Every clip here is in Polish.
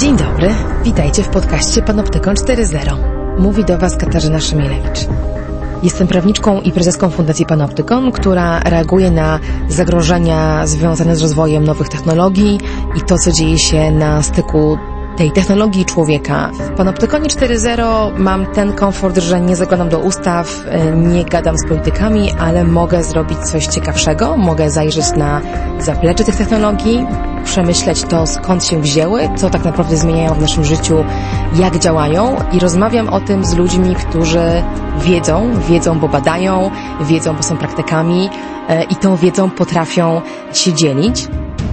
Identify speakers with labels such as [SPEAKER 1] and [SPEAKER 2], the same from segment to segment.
[SPEAKER 1] Dzień dobry, witajcie w podcaście Panoptykon 4.0. Mówi do Was Katarzyna Szymielewicz. Jestem prawniczką i prezeską Fundacji Panoptykon, która reaguje na zagrożenia związane z rozwojem nowych technologii i to, co dzieje się na styku tej technologii człowieka. W Panoptykonie 4.0 mam ten komfort, że nie zaglądam do ustaw, nie gadam z politykami, ale mogę zrobić coś ciekawszego, mogę zajrzeć na zaplecze tych technologii, przemyśleć to, skąd się wzięły, co tak naprawdę zmieniają w naszym życiu, jak działają i rozmawiam o tym z ludźmi, którzy wiedzą, wiedzą, bo badają, wiedzą, bo są praktykami e, i tą wiedzą potrafią się dzielić.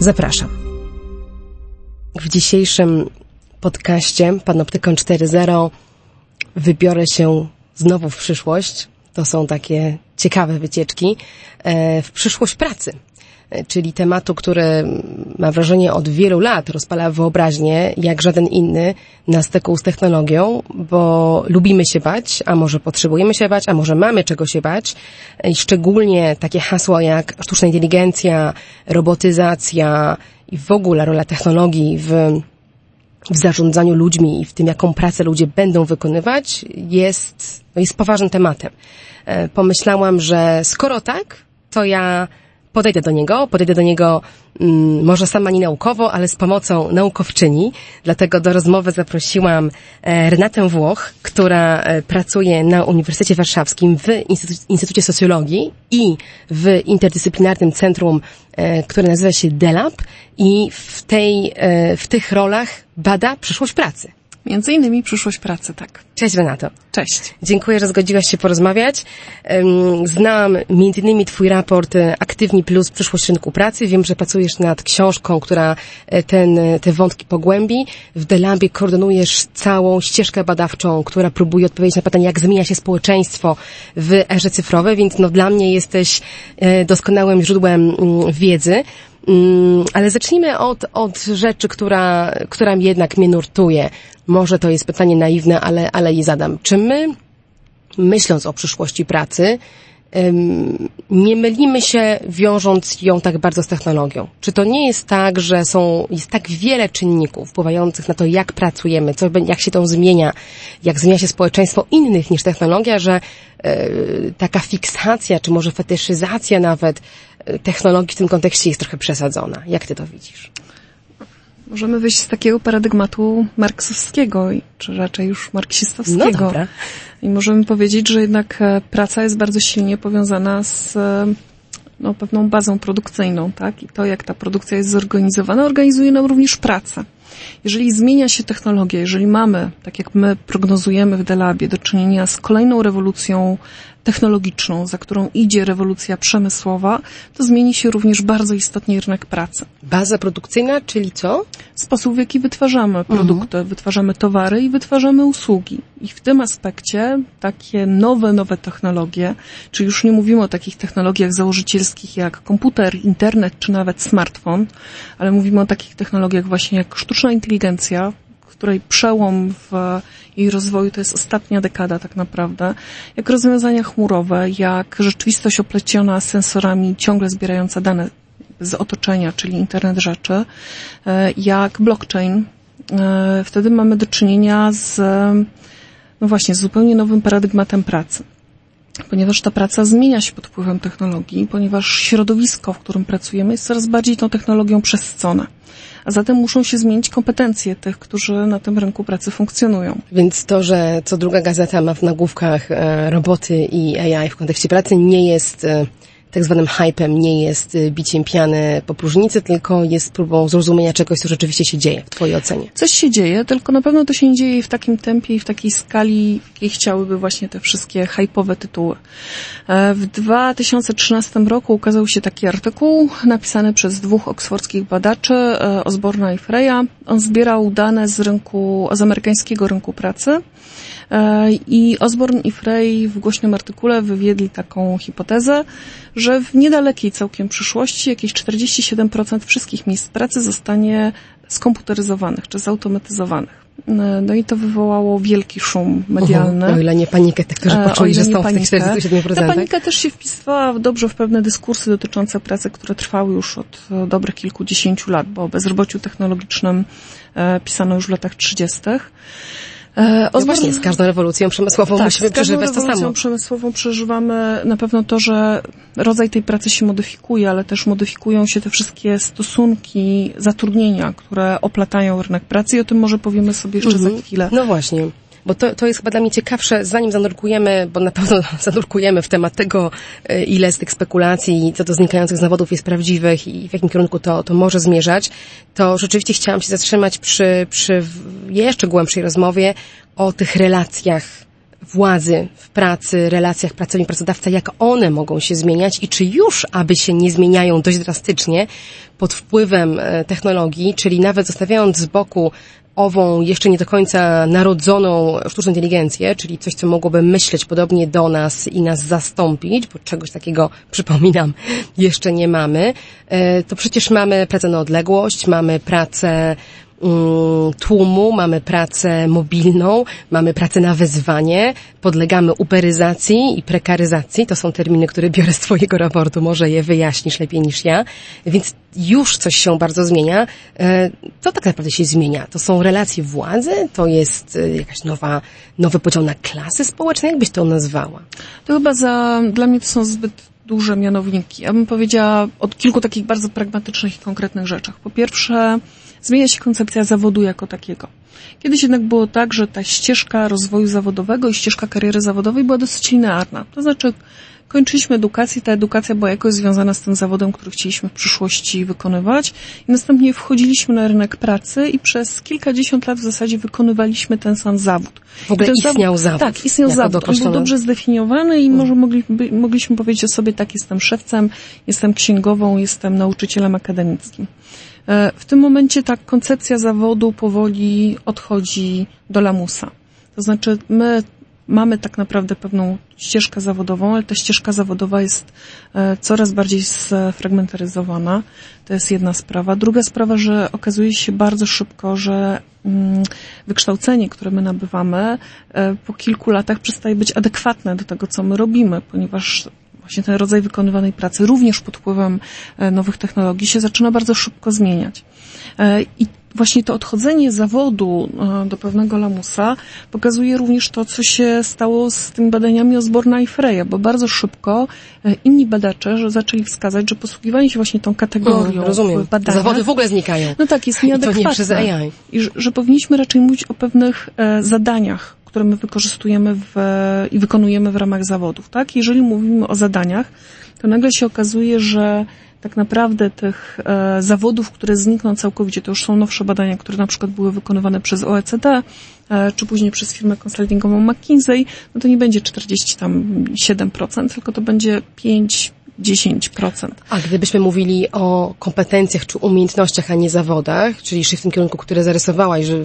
[SPEAKER 1] Zapraszam. W dzisiejszym podcaście Panoptykon 4.0 wybiorę się znowu w przyszłość. To są takie ciekawe wycieczki e, w przyszłość pracy. E, czyli tematu, który mam wrażenie od wielu lat rozpala wyobraźnię jak żaden inny na styku z technologią, bo lubimy się bać, a może potrzebujemy się bać, a może mamy czego się bać i szczególnie takie hasła jak sztuczna inteligencja, robotyzacja i w ogóle rola technologii w w zarządzaniu ludźmi i w tym, jaką pracę ludzie będą wykonywać, jest, no jest poważnym tematem. E, pomyślałam, że skoro tak, to ja podejdę do niego, podejdę do niego mm, może sama nie naukowo, ale z pomocą naukowczyni. Dlatego do rozmowy zaprosiłam e, Renatę Włoch, która e, pracuje na Uniwersytecie Warszawskim w Instytu- Instytucie Socjologii i w interdyscyplinarnym centrum, e, które nazywa się DELAB i w, tej, e, w tych rolach bada przyszłość pracy.
[SPEAKER 2] Między innymi przyszłość pracy, tak.
[SPEAKER 1] Cześć Renato.
[SPEAKER 2] Cześć.
[SPEAKER 1] Dziękuję, że zgodziłaś się porozmawiać. Znam między innymi Twój raport e, Aktywni Plus Przyszłość Rynku Pracy. Wiem, że pracujesz nad książką, która e, ten, e, te wątki pogłębi. W Delabie koordynujesz całą ścieżkę badawczą, która próbuje odpowiedzieć na pytanie, jak zmienia się społeczeństwo w erze cyfrowej, więc no dla mnie jesteś doskonałym źródłem mm, wiedzy. Mm, Ale zacznijmy od, od rzeczy, która, która jednak mnie nurtuje. Może to jest pytanie naiwne, ale, ale je zadam. Czy my, myśląc o przyszłości pracy, nie mylimy się wiążąc ją tak bardzo z technologią? Czy to nie jest tak, że są, jest tak wiele czynników wpływających na to, jak pracujemy, co, jak się to zmienia, jak zmienia się społeczeństwo innych niż technologia, że e, taka fiksacja, czy może fetyszyzacja nawet e, technologii w tym kontekście jest trochę przesadzona. Jak ty to widzisz?
[SPEAKER 2] Możemy wyjść z takiego paradygmatu marksowskiego, czy raczej już marksistowskiego.
[SPEAKER 1] No dobra.
[SPEAKER 2] I możemy powiedzieć, że jednak e, praca jest bardzo silnie powiązana z e, no, pewną bazą produkcyjną, tak? I to, jak ta produkcja jest zorganizowana, organizuje nam również pracę. Jeżeli zmienia się technologia, jeżeli mamy, tak jak my prognozujemy w Delabie, do czynienia z kolejną rewolucją technologiczną, za którą idzie rewolucja przemysłowa, to zmieni się również bardzo istotnie rynek pracy.
[SPEAKER 1] Baza produkcyjna, czyli co?
[SPEAKER 2] sposób, w jaki wytwarzamy produkty, wytwarzamy towary i wytwarzamy usługi. I w tym aspekcie takie nowe, nowe technologie, czy już nie mówimy o takich technologiach założycielskich jak komputer, internet, czy nawet smartfon, ale mówimy o takich technologiach właśnie jak sztuczna inteligencja, której przełom w jej rozwoju to jest ostatnia dekada tak naprawdę, jak rozwiązania chmurowe, jak rzeczywistość opleciona sensorami ciągle zbierająca dane z otoczenia, czyli internet rzeczy, e, jak blockchain. E, Wtedy mamy do czynienia z, no właśnie, z zupełnie nowym paradygmatem pracy. Ponieważ ta praca zmienia się pod wpływem technologii, ponieważ środowisko, w którym pracujemy, jest coraz bardziej tą technologią przesycone. A zatem muszą się zmienić kompetencje tych, którzy na tym rynku pracy funkcjonują.
[SPEAKER 1] Więc to, że co druga gazeta ma w nagłówkach e, roboty i AI w kontekście pracy nie jest e, tak zwanym hypem, nie jest y, biciem piany po próżnicy, tylko jest próbą zrozumienia czegoś, co rzeczywiście się dzieje w Twojej ocenie.
[SPEAKER 2] Coś się dzieje, tylko na pewno to się nie dzieje w takim tempie i w takiej skali, w jakiej chciałyby właśnie te wszystkie hypowe tytuły. E, w 2013 roku ukazał się taki artykuł napisany przez dwóch oksfordzkich badaczy, e, Osborna i Freya. On zbierał dane z rynku, z amerykańskiego rynku pracy E, I Osborne i Frey w głośnym artykule wywiedli taką hipotezę, że w niedalekiej całkiem przyszłości jakieś 47% wszystkich miejsc pracy zostanie skomputeryzowanych czy zautomatyzowanych. E, no i to wywołało wielki szum medialny.
[SPEAKER 1] o ile nie panikę tych, którzy e, poczuli, że są w tych 47%.
[SPEAKER 2] Ta panika też się wpisywała dobrze w pewne dyskursy dotyczące pracy, które trwały już od dobrych kilkudziesięciu lat, bo o bezrobociu technologicznym pisano już w latach 30.
[SPEAKER 1] E, no właśnie, z każdą rewolucją przemysłową tak, musimy przeżywać to samo.
[SPEAKER 2] przemysłową przeżywamy na pewno to, że rodzaj tej pracy się modyfikuje, ale też modyfikują się te wszystkie stosunki zatrudnienia, które oplatają rynek pracy i o tym może powiemy sobie jeszcze mhm. za chwilę.
[SPEAKER 1] No właśnie. Bo to, to jest chyba dla mnie ciekawsze, zanim zanurkujemy, bo na pewno zanurkujemy w temat tego, e, ile z tych spekulacji co do znikających zawodów jest prawdziwych i w jakim kierunku to, to może zmierzać, to rzeczywiście chciałam się zatrzymać przy, przy jeszcze głębszej rozmowie o tych relacjach władzy w pracy, relacjach pracownik-pracodawca, jak one mogą się zmieniać i czy już, aby się nie zmieniają dość drastycznie pod wpływem e, technologii, czyli nawet zostawiając z boku ową jeszcze nie do końca narodzoną sztuczną inteligencję, czyli coś, co mogłoby myśleć podobnie do nas i nas zastąpić, bo czegoś takiego, przypominam, jeszcze nie mamy, e, to przecież mamy pracę na odległość, mamy pracę tłumu, mamy pracę mobilną, mamy pracę na wezwanie, podlegamy uberyzacji i prekaryzacji. To są terminy, które biorę z Twojego raportu, może je wyjaśnisz lepiej niż ja. Więc już coś się bardzo zmienia. E, co tak naprawdę się zmienia? To są relacje władzy? To jest e, jakaś nowa, nowy podział na klasy społeczne? Jak byś to nazwała?
[SPEAKER 2] To chyba za, dla mnie to są zbyt duże mianowniki. Ja bym powiedziała o kilku takich bardzo pragmatycznych i konkretnych rzeczach. Po pierwsze, zmienia się koncepcja zawodu jako takiego. Kiedyś jednak było tak, że ta ścieżka rozwoju zawodowego i ścieżka kariery zawodowej była dosyć linearna. To znaczy, kończyliśmy edukację, ta edukacja była jakoś związana z tym zawodem, który chcieliśmy w przyszłości wykonywać i następnie wchodziliśmy na rynek pracy i przez kilkadziesiąt lat w zasadzie wykonywaliśmy ten sam zawód.
[SPEAKER 1] W ogóle istniał zawód.
[SPEAKER 2] Tak, istniał zawód. On był dobrze zdefiniowany i mm. może mogli, mogliśmy powiedzieć o sobie, tak, jestem szewcem, jestem księgową, jestem nauczycielem akademickim. E, w tym momencie ta koncepcja zawodu powoli odchodzi do lamusa. To znaczy my mamy tak naprawdę pewną ścieżkę zawodową, ale ta ścieżka zawodowa jest e, coraz bardziej sfragmentaryzowana. To jest jedna sprawa. Druga sprawa, że okazuje się bardzo szybko, że mm, wykształcenie, które my nabywamy, e, po kilku latach przestaje być adekwatne do tego, co my robimy, ponieważ właśnie ten rodzaj wykonywanej pracy, również pod wpływem e, nowych technologii, się zaczyna bardzo szybko zmieniać. E, I właśnie to odchodzenie zawodu e, do pewnego lamusa pokazuje również to, co się stało z tymi badaniami Osborna i Freya, bo bardzo szybko inni badacze zaczęli wskazać, że posługiwanie się właśnie tą kategorią
[SPEAKER 1] rozumiem. badań. Zawody w ogóle znikają.
[SPEAKER 2] No tak, jest nieadekwatne. I to nie przez AI. I że, że powinniśmy raczej mówić o pewnych zadaniach, które my wykorzystujemy w, i wykonujemy w ramach zawodów, tak? Jeżeli mówimy o zadaniach, to nagle się okazuje, że tak naprawdę tych e, zawodów, które znikną całkowicie, to już są nowsze badania, które na przykład były wykonywane przez OECD, e, czy później przez firmę konsultingową McKinsey, no to nie będzie 47%, tylko to będzie 5, 10%.
[SPEAKER 1] A gdybyśmy mówili o kompetencjach czy umiejętnościach, a nie zawodach, czyli w tym kierunku, który zarysowałaś, że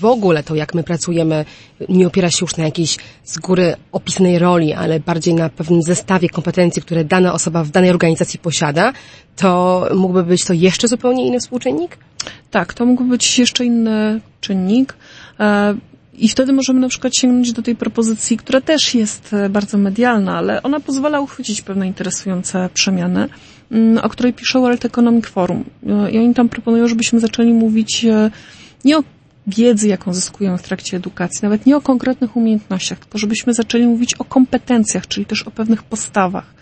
[SPEAKER 1] w ogóle to, jak my pracujemy, nie opiera się już na jakiejś z góry opisanej roli, ale bardziej na pewnym zestawie kompetencji, które dana osoba w danej organizacji posiada, to mógłby być to jeszcze zupełnie inny współczynnik?
[SPEAKER 2] Tak, to mógłby być jeszcze inny czynnik. I wtedy możemy na przykład sięgnąć do tej propozycji, która też jest e, bardzo medialna, ale ona pozwala uchwycić pewne interesujące przemiany, mm, o której pisze World Economic Forum. E, I oni tam proponują, żebyśmy zaczęli mówić e, nie o wiedzy, jaką zyskują w trakcie edukacji, nawet nie o konkretnych umiejętnościach, tylko żebyśmy zaczęli mówić o kompetencjach, czyli też o pewnych postawach.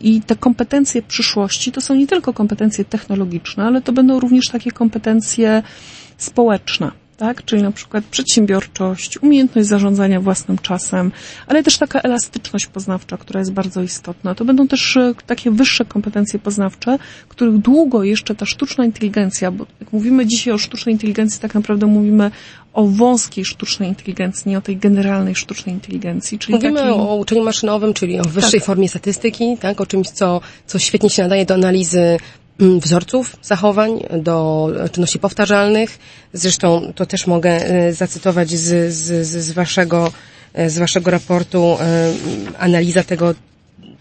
[SPEAKER 2] I te kompetencje przyszłości to są nie tylko kompetencje technologiczne, ale to będą również takie kompetencje społeczne tak? Czyli na przykład przedsiębiorczość, umiejętność zarządzania własnym czasem, ale też taka elastyczność poznawcza, która jest bardzo istotna. To będą też e, takie wyższe kompetencje poznawcze, których długo jeszcze ta sztuczna inteligencja, bo jak mówimy dzisiaj o sztucznej inteligencji, tak naprawdę mówimy o wąskiej sztucznej inteligencji, nie o tej generalnej sztucznej inteligencji.
[SPEAKER 1] Czyli Mówimy takiej... o uczeniu maszynowym, czyli o wyższej tak. formie statystyki, tak? o czymś, co, co świetnie się nadaje do analizy wzorców zachowań, do czynności powtarzalnych. Zresztą to też mogę e, zacytować z, z, z waszego e, z waszego raportu e, analiza tego,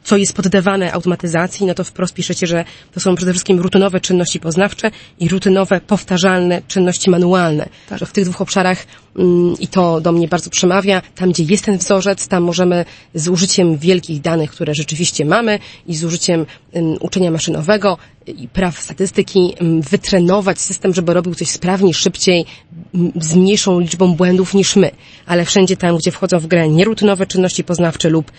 [SPEAKER 1] co jest poddawane automatyzacji, no to wprost piszecie, że to są przede wszystkim rutynowe czynności poznawcze i rutynowe, powtarzalne czynności manualne. Tak. Że w tych dwóch obszarach mm, i to do mnie bardzo przemawia, tam gdzie jest ten wzorzec, tam możemy z użyciem wielkich danych, które rzeczywiście mamy i z użyciem um, uczenia maszynowego i praw statystyki um, wytrenować system, żeby robił coś sprawniej, szybciej, um, z mniejszą liczbą błędów niż my. Ale wszędzie tam, gdzie wchodzą w grę nierutynowe czynności poznawcze lub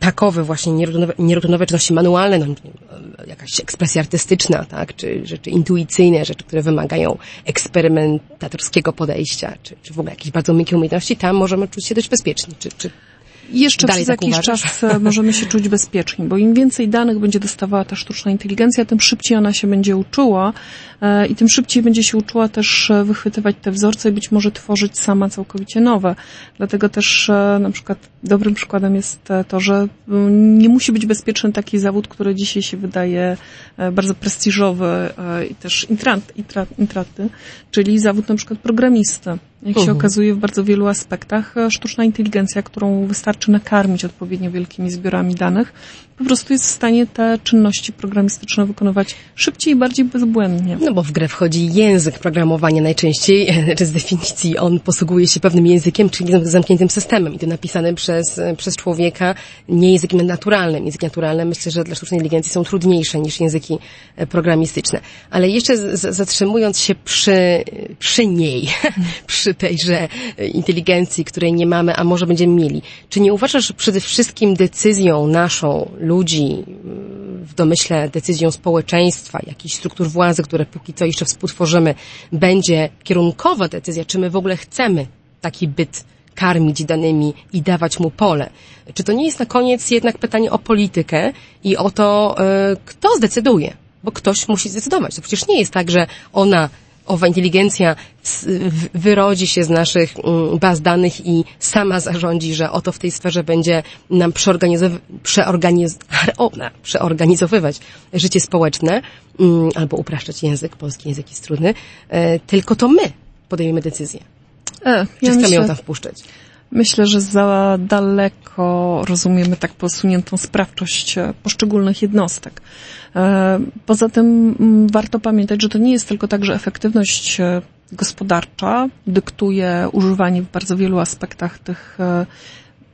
[SPEAKER 1] takowe właśnie nierutynowe nierutynowe, czynności manualne, no, jakaś ekspresja artystyczna, tak, czy rzeczy intuicyjne, rzeczy, które wymagają eksperymentatorskiego podejścia, czy, czy w ogóle jakieś bardzo miękkie umiejętności, tam możemy czuć się dość bezpieczni. Czy, czy
[SPEAKER 2] jeszcze Dalej przez tak jakiś uważasz? czas e, możemy się czuć bezpieczni, bo im więcej danych będzie dostawała ta sztuczna inteligencja, tym szybciej ona się będzie uczyła e, i tym szybciej będzie się uczyła też e, wychwytywać te wzorce i być może tworzyć sama całkowicie nowe. Dlatego też na przykład dobrym przykładem jest to, że mm, nie musi być bezpieczny taki zawód, który dzisiaj się wydaje bardzo prestiżowy i też intrat, intrat, intraty, czyli zawód na przykład programisty. Jak się mhm. okazuje w bardzo wielu aspektach, sztuczna inteligencja, którą wystarczy nakarmić odpowiednio wielkimi zbiorami danych, po prostu jest w stanie te czynności programistyczne wykonywać szybciej i bardziej bezbłędnie.
[SPEAKER 1] No bo w grę wchodzi język programowania najczęściej, czy z definicji on posługuje się pewnym językiem, czyli zamkniętym systemem i to napisane przez, przez człowieka, nie językiem naturalnym. Języki naturalne myślę, że dla sztucznej inteligencji są trudniejsze niż języki e, programistyczne. Ale jeszcze z, zatrzymując się przy, przy niej, przy tejże inteligencji, której nie mamy, a może będziemy mieli, czy nie uważasz, przede wszystkim decyzją naszą ludzi, w domyśle decyzją społeczeństwa, jakichś struktur władzy, które póki co jeszcze współtworzymy, będzie kierunkowa decyzja, czy my w ogóle chcemy taki byt karmić danymi i dawać mu pole. Czy to nie jest na koniec jednak pytanie o politykę i o to, e, kto zdecyduje? Bo ktoś musi zdecydować. To przecież nie jest tak, że ona owa inteligencja wyrodzi się z naszych mm, baz danych i sama zarządzi, że oto w tej sferze będzie nam przeorganizow- przeorganiz- przeorganizowywać życie społeczne mm, albo upraszczać język, polski język jest trudny, e, tylko to my podejmiemy decyzję. E, ja Czy chcemy myślę... ją tam wpuszczać?
[SPEAKER 2] Myślę, że za daleko rozumiemy tak posuniętą sprawczość e, poszczególnych jednostek. E, poza tym warto pamiętać, że to nie jest tylko tak, że efektywność e, gospodarcza dyktuje używanie w bardzo wielu aspektach tych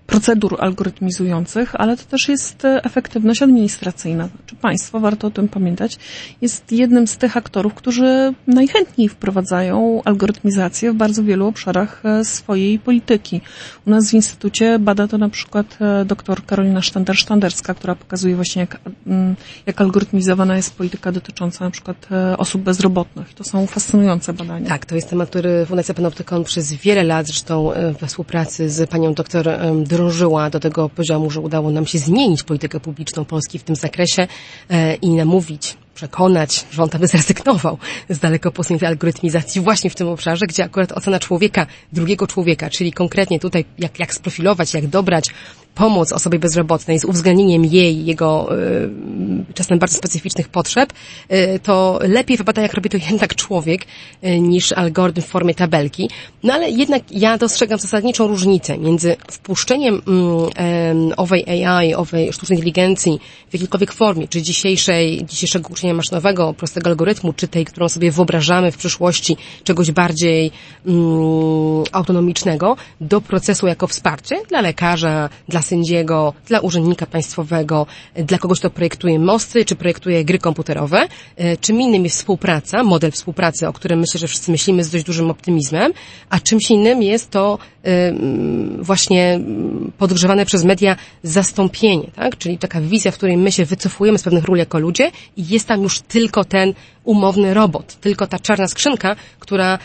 [SPEAKER 2] procedur algorytmizujących, ale to też jest e, efektywność administracyjna. Czy państwo, warto o tym pamiętać, jest jednym z tych aktorów, którzy najchętniej wprowadzają algorytmizację w bardzo wielu obszarach e, swojej polityki. U nas w Instytucie bada to na przykład e, dr Karolina Sztander-Sztanderska, która pokazuje właśnie, jak, mm, jak algorytmizowana jest polityka dotycząca na przykład osób bezrobotnych. To są fascynujące badania.
[SPEAKER 1] Tak, to jest temat, który Fundacja Panoptykon przez wiele lat, zresztą we współpracy z panią doktor drążyła do tego poziomu, że udało nam się zmienić politykę publiczną Polski w tym zakresie e, i namówić przekonać rząd, aby zrezygnował z daleko posuniętej algorytmizacji właśnie w tym obszarze, gdzie akurat ocena człowieka, drugiego człowieka, czyli konkretnie tutaj jak, jak sprofilować, jak dobrać pomoc osobie bezrobotnej z uwzględnieniem jej, jego y, czasem bardzo specyficznych potrzeb, y, to lepiej wypada, jak robi to jednak człowiek, y, niż algorytm w formie tabelki. No ale jednak ja dostrzegam zasadniczą różnicę między wpuszczeniem mm, owej AI, owej sztucznej inteligencji w jakiejkolwiek formie, czy dzisiejszej, dzisiejszego uczenia maszynowego, prostego algorytmu, czy tej, którą sobie wyobrażamy w przyszłości, czegoś bardziej mm, autonomicznego, do procesu jako wsparcie dla lekarza, dla sędziego, dla urzędnika państwowego, dla kogoś, kto projektuje mosty, czy projektuje gry komputerowe. Czym innym jest współpraca, model współpracy, o którym myślę, że wszyscy myślimy z dość dużym optymizmem, a czymś innym jest to właśnie podgrzewane przez media zastąpienie, tak? Czyli taka wizja, w której my się wycofujemy z pewnych ról jako ludzie i jest tam już tylko ten umowny robot, tylko ta czarna skrzynka, która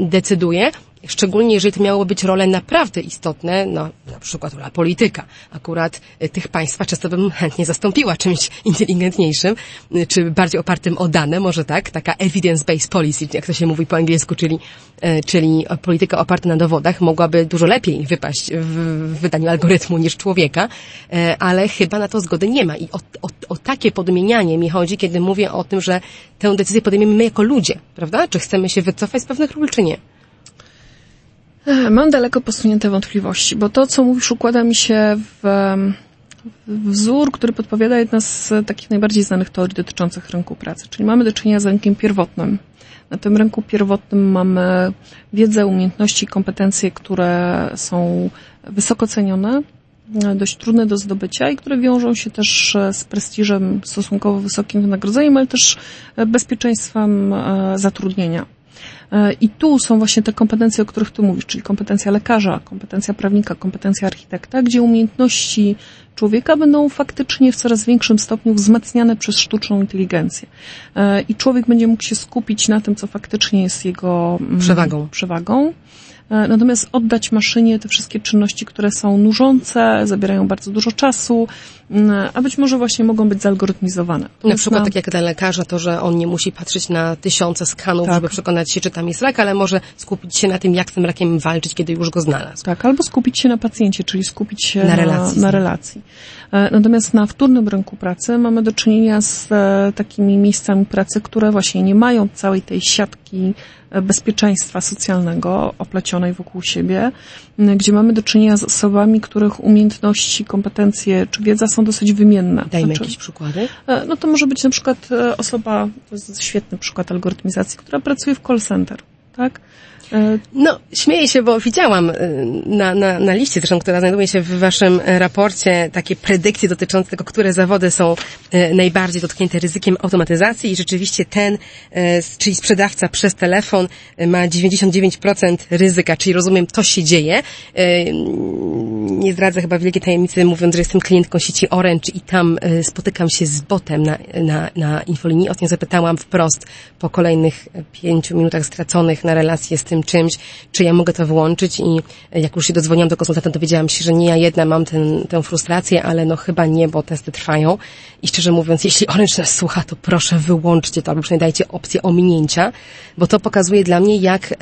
[SPEAKER 1] decyduje, Szczególnie jeżeli to miało być role naprawdę istotne, no na przykład rola polityka. Akurat y, tych państwa często bym chętnie zastąpiła czymś inteligentniejszym, y, czy bardziej opartym o dane, może tak, taka evidence-based policy, jak to się mówi po angielsku, czyli, y, czyli polityka oparta na dowodach mogłaby dużo lepiej wypaść w wydaniu algorytmu niż człowieka, ale chyba na to zgody nie ma. I o, o, o takie podmienianie mi chodzi, kiedy mówię o tym, że tę decyzję podejmiemy my jako ludzie, prawda? Czy chcemy się wycofać z pewnych ról, czy nie?
[SPEAKER 2] Mam daleko posunięte wątpliwości, bo to, co mówisz, układa mi się w wzór, który podpowiada jedna z takich najbardziej znanych teorii dotyczących rynku pracy. Czyli mamy do czynienia z rynkiem pierwotnym. Na tym rynku pierwotnym mamy wiedzę, umiejętności, kompetencje, które są wysoko cenione, dość trudne do zdobycia i które wiążą się też z prestiżem, stosunkowo wysokim wynagrodzeniem, ale też bezpieczeństwem e, zatrudnienia. I tu są właśnie te kompetencje, o których tu mówisz, czyli kompetencja lekarza, kompetencja prawnika, kompetencja architekta, gdzie umiejętności człowieka będą faktycznie w coraz większym stopniu wzmacniane przez sztuczną inteligencję. E, I człowiek będzie mógł się skupić na tym, co faktycznie jest jego
[SPEAKER 1] mm, przewagą.
[SPEAKER 2] przewagą E, natomiast oddać maszynie te wszystkie czynności, które są nużące, zabierają bardzo dużo czasu, a być może właśnie mogą być zalgorytmizowane.
[SPEAKER 1] Na przykład na... tak jak dla lekarza, to, że on nie musi patrzeć na tysiące skanów, tak. żeby przekonać się, czy tam jest rak, ale może skupić się na tym, jak z tym rakiem walczyć, kiedy już go znalazł.
[SPEAKER 2] Tak, albo skupić się na pacjencie, czyli skupić się na relacji. Na, na relacji. E, natomiast na wtórnym rynku pracy mamy do czynienia z e, takimi miejscami pracy, które właśnie nie mają całej tej siatki bezpieczeństwa socjalnego oplecionej wokół siebie, gdzie mamy do czynienia z osobami, których umiejętności, kompetencje czy wiedza są dosyć wymienne.
[SPEAKER 1] Dajmy znaczy, jakieś przykłady.
[SPEAKER 2] E, no to może być na przykład e, osoba, to jest świetny przykład algorytmizacji, która pracuje w call center, tak?
[SPEAKER 1] No, śmieję się, bo widziałam y, na, na, na liście, zresztą, która znajduje się w waszym raporcie, takie predykcje dotyczące tego, które zawody są najbardziej dotknięte ryzykiem automatyzacji i rzeczywiście ten, czyli sprzedawca przez telefon ma 99% ryzyka, czyli rozumiem, to się dzieje. Nie zdradzę chyba wielkiej tajemnicy, mówiąc, że jestem klientką sieci Orange i tam spotykam się z botem na, na, na infolinii. Ostatnio zapytałam wprost po kolejnych pięciu minutach straconych na relację z tym tym czymś, czy ja mogę to wyłączyć i jak już się dodzwoniłam do konsultanta, dowiedziałam się, że nie ja jedna mam ten, tę frustrację, ale no chyba nie, bo testy trwają i szczerze mówiąc, jeśli Orange nas słucha, to proszę wyłączcie to, albo przynajmniej dajcie opcję ominięcia, bo to pokazuje dla mnie, jak, e,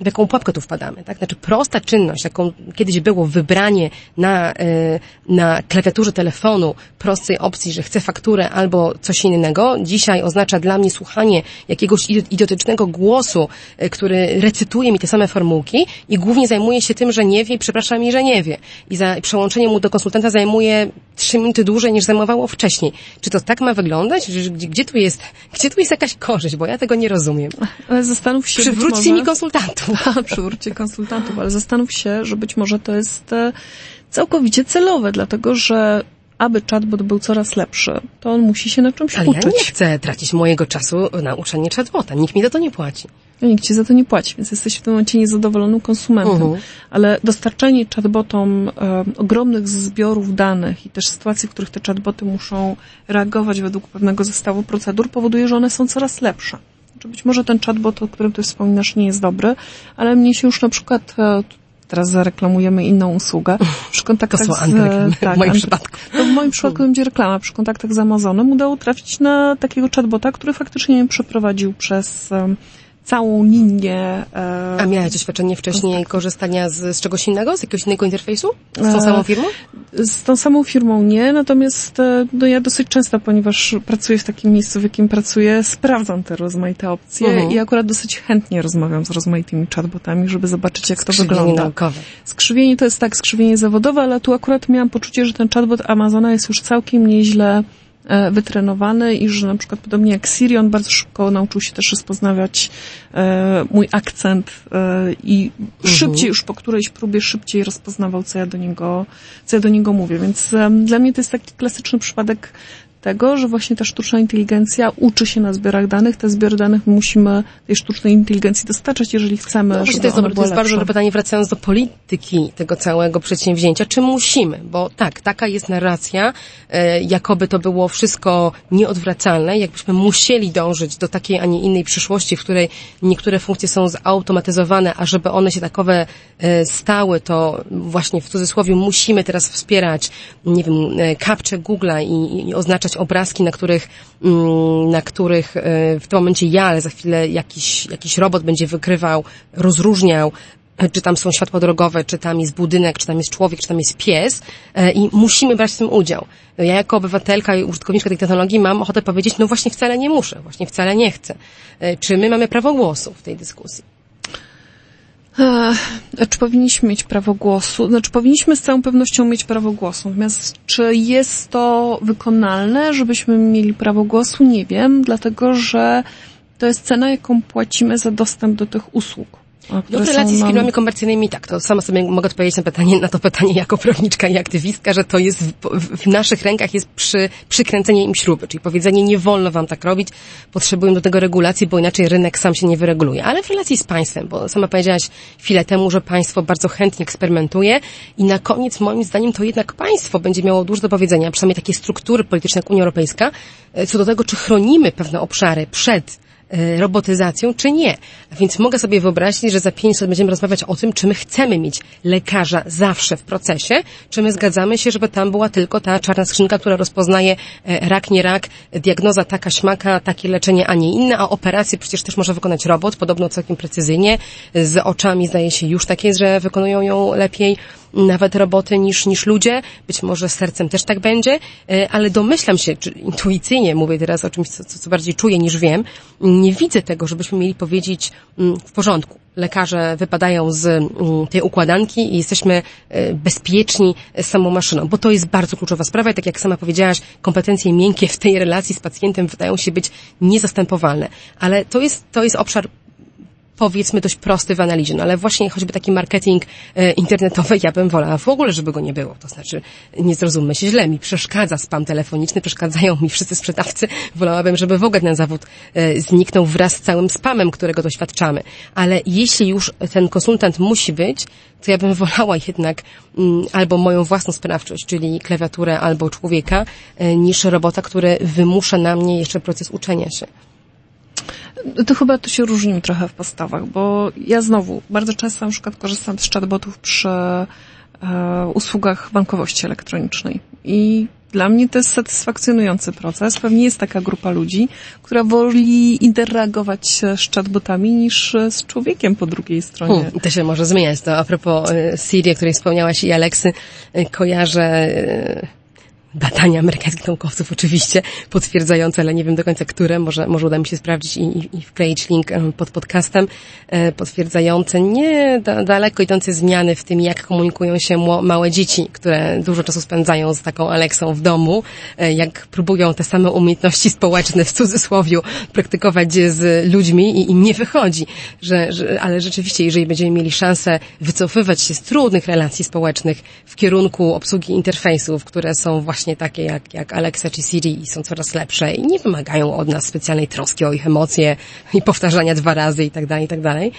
[SPEAKER 1] w jaką pułapkę tu wpadamy, tak? Znaczy prosta czynność, jaką kiedyś było wybranie na, e, na klawiaturze telefonu prostej opcji, że chcę fakturę albo coś innego, dzisiaj oznacza dla mnie słuchanie jakiegoś idiotycznego głosu, e, który recytuje mi te same formułki i głównie zajmuje się tym, że nie wie i przeprasza mi, że nie wie. I za przełączenie mu do konsultanta zajmuje trzy minuty dłużej niż zajmowało wcześniej. Czy to tak ma wyglądać? Gdzie, gdzie tu jest, gdzie tu jest jakaś korzyść? Bo ja tego nie rozumiem.
[SPEAKER 2] Ale zastanów się.
[SPEAKER 1] Przywróćcie może... mi konsultantów.
[SPEAKER 2] Przywróćcie konsultantów, ale zastanów się, że być może to jest e, całkowicie celowe, dlatego że aby chatbot był coraz lepszy, to on musi się na czymś
[SPEAKER 1] Ale
[SPEAKER 2] uczyć.
[SPEAKER 1] Ale ja nie chcę tracić mojego czasu na uczenie chatbota. Nikt mi za to nie płaci.
[SPEAKER 2] No, nikt ci za to nie płaci, więc jesteś w tym momencie niezadowolonym konsumentem. Uh mhm. -huh. Ale dostarczanie chatbotom e, ogromnych zbiorów danych i też sytuacji, w których te chatboty muszą reagować według pewnego zestawu procedur, powoduje, że one są coraz lepsze. Znaczy być może ten chatbot, o którym ty wspominasz, nie jest dobry, ale mnie się już na przykład e, teraz zareklamujemy inną usługę.
[SPEAKER 1] Przy kontaktach to są z, tak, w moim przypadku.
[SPEAKER 2] To w moim przypadku będzie reklama. Przy kontaktach z Amazonem udało trafić na takiego chatbota, który faktycznie mnie przeprowadził przez całą linię.
[SPEAKER 1] E, A miałeś doświadczenie wcześniej kontaktu. korzystania z, z czegoś innego, z jakiegoś innego interfejsu? Z tą e, samą firmą?
[SPEAKER 2] Z tą samą firmą nie, natomiast e, no ja dosyć często, ponieważ pracuję w takim miejscu, w jakim pracuję, sprawdzam te rozmaite opcje uh mhm. -huh. i akurat dosyć chętnie rozmawiam z rozmaitymi chatbotami, żeby zobaczyć, jak to wygląda.
[SPEAKER 1] naukowe.
[SPEAKER 2] Skrzywienie to jest tak, skrzywienie zawodowe, ale tu akurat miałam poczucie, że ten chatbot Amazona jest już całkiem nieźle wytrenowany i że na przykład podobnie jak Siri, on bardzo szybko nauczył się też rozpoznawać e, mój akcent e, i mhm. szybciej już po którejś próbie szybciej rozpoznawał, co ja do niego, co ja do niego mówię. Więc dla mnie to jest taki klasyczny przypadek tego, że właśnie ta sztuczna inteligencja uczy się na zbiorach danych. Te zbiory danych musimy tej sztucznej inteligencji dostarczać, jeżeli chcemy,
[SPEAKER 1] no,
[SPEAKER 2] żeby
[SPEAKER 1] to jest, to jest bardzo dobre pytanie, wracając do polityki tego całego przedsięwzięcia. Czy musimy? Bo tak, taka jest narracja, e, jakoby to było wszystko nieodwracalne, jakbyśmy musieli dążyć do takiej, a nie innej przyszłości, w której niektóre funkcje są zautomatyzowane, a żeby one się takowe e, stały, to właśnie w cudzysłowie musimy teraz wspierać, nie wiem, e, kapcze Google'a i, i oznaczać obrazki, na których, mm, na których e, w tym momencie ja, ale za chwilę jakiś, jakiś robot będzie wykrywał, rozróżniał, e, czy tam są światła drogowe, czy tam jest budynek, czy tam jest człowiek, czy tam jest pies e, i musimy brać w tym udział. Ja jako obywatelka i użytkowniczka tej technologii mam ochotę powiedzieć, no właśnie wcale nie muszę, właśnie wcale nie chcę. Czy my mamy prawo głosu w tej dyskusji?
[SPEAKER 2] Czy powinniśmy mieć prawo głosu? Znaczy, powinniśmy z całą pewnością mieć prawo głosu. Natomiast, czy jest to wykonalne, żebyśmy mieli prawo głosu? Nie wiem, dlatego że to jest cena, jaką płacimy za dostęp do tych usług.
[SPEAKER 1] No w relacji z firmami komercyjnymi tak, to sama sobie mogę odpowiedzieć na pytanie, na to pytanie jako prawniczka i aktywistka, że to jest w, w, naszych rękach jest przy, przykręcenie im śruby, czyli powiedzenie nie wolno wam tak robić, potrzebują do tego regulacji, bo inaczej rynek sam się nie wyreguluje. Ale w relacji z państwem, bo sama powiedziałaś chwilę temu, że państwo bardzo chętnie eksperymentuje i na koniec moim zdaniem to jednak państwo będzie miało dużo do powiedzenia, przynajmniej takie struktury polityczne jak Unia Europejska, e, co do tego, czy chronimy pewne obszary przed robotyzacją, czy nie. Więc mogę sobie wyobrazić, że za pięć lat będziemy rozmawiać o tym, czy my chcemy mieć lekarza zawsze w procesie, czy my zgadzamy się, żeby tam była tylko ta czarna skrzynka, która rozpoznaje e, rak, nie rak, diagnoza taka, śmaka, takie leczenie, a nie inne, a operacje przecież też może wykonać robot, podobno całkiem precyzyjnie, z oczami zdaje się już takie, że wykonują ją lepiej nawet roboty niż, niż ludzie. Być może z sercem też tak będzie, e, ale domyślam się, czy intuicyjnie mówię teraz o czymś, co, co bardziej czuję niż wiem, nie widzę tego, żebyśmy mieli powiedzieć mm, w porządku. Lekarze wypadają z mm, tej układanki i jesteśmy e, bezpieczni z samą maszyną, bo to jest bardzo kluczowa sprawa i tak jak sama powiedziałaś, kompetencje miękkie w tej relacji z pacjentem wydają się być niezastępowalne. Ale to jest, to jest obszar powiedzmy dość prosty w analizie, no ale właśnie choćby taki marketing e, internetowy ja bym wolała w ogóle, żeby go nie było. To znaczy, nie zrozummy się źle, mi przeszkadza spam telefoniczny, przeszkadzają mi wszyscy sprzedawcy. Wolałabym, żeby w ogóle ten zawód e, zniknął wraz z całym spamem, którego doświadczamy. Ale jeśli już ten konsultant musi być, to ja bym wolała jednak mm, albo moją własną sprawczość, czyli klawiaturę albo człowieka, e, niż robota, który wymusza na mnie jeszcze proces uczenia się.
[SPEAKER 2] To chyba to się różnimy trochę w postawach, bo ja znowu bardzo często na przykład korzystam z chatbotów przy e, usługach bankowości elektronicznej i dla mnie to jest satysfakcjonujący proces. Pewnie jest taka grupa ludzi, która woli interagować z chatbotami niż z człowiekiem po drugiej stronie. Hmm,
[SPEAKER 1] to się może zmieniać. To a propos e, Siri, o której wspomniałaś i Aleksy, e, kojarzę badania amerykańskich naukowców oczywiście potwierdzające, ale nie wiem do końca które, może, może uda mi się sprawdzić i, i, i wkleić link pod podcastem, e, potwierdzające nie da, daleko idące zmiany w tym, jak komunikują się małe dzieci, które dużo czasu spędzają z taką Aleksą w domu, e, jak próbują te same umiejętności społeczne w cudzysłowiu praktykować z ludźmi i im nie wychodzi, że, że, ale rzeczywiście, jeżeli będziemy mieli szansę wycofywać się z trudnych relacji społecznych w kierunku obsługi interfejsów, które są właśnie właśnie takie jak, jak Alexa czy Siri są coraz lepsze i nie wymagają od nas specjalnej troski o ich emocje i powtarzania dwa razy i tak dalej, i tak dalej,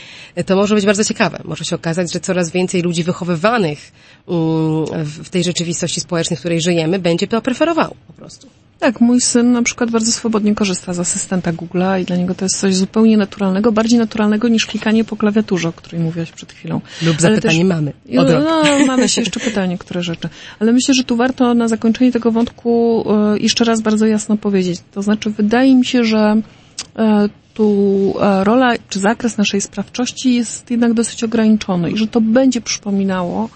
[SPEAKER 1] to może być bardzo ciekawe. Może się okazać, że coraz więcej ludzi wychowywanych mm, w tej rzeczywistości społecznej, w której żyjemy, będzie to preferowało po prostu.
[SPEAKER 2] Tak, mój syn na przykład bardzo swobodnie korzysta z asystenta Google'a i dla niego to jest coś zupełnie naturalnego, bardziej naturalnego niż klikanie po klawiaturze, o której mówiłaś przed chwilą.
[SPEAKER 1] Lub zapytanie też, mamy.
[SPEAKER 2] No, no, mamy się jeszcze pytać niektóre rzeczy. Ale myślę, że tu warto na zakończenie tego wątku e, jeszcze raz bardzo jasno powiedzieć. To znaczy, wydaje mi się, że e, tu e, rola czy zakres naszej sprawczości jest jednak dosyć ograniczony i że to będzie przypominało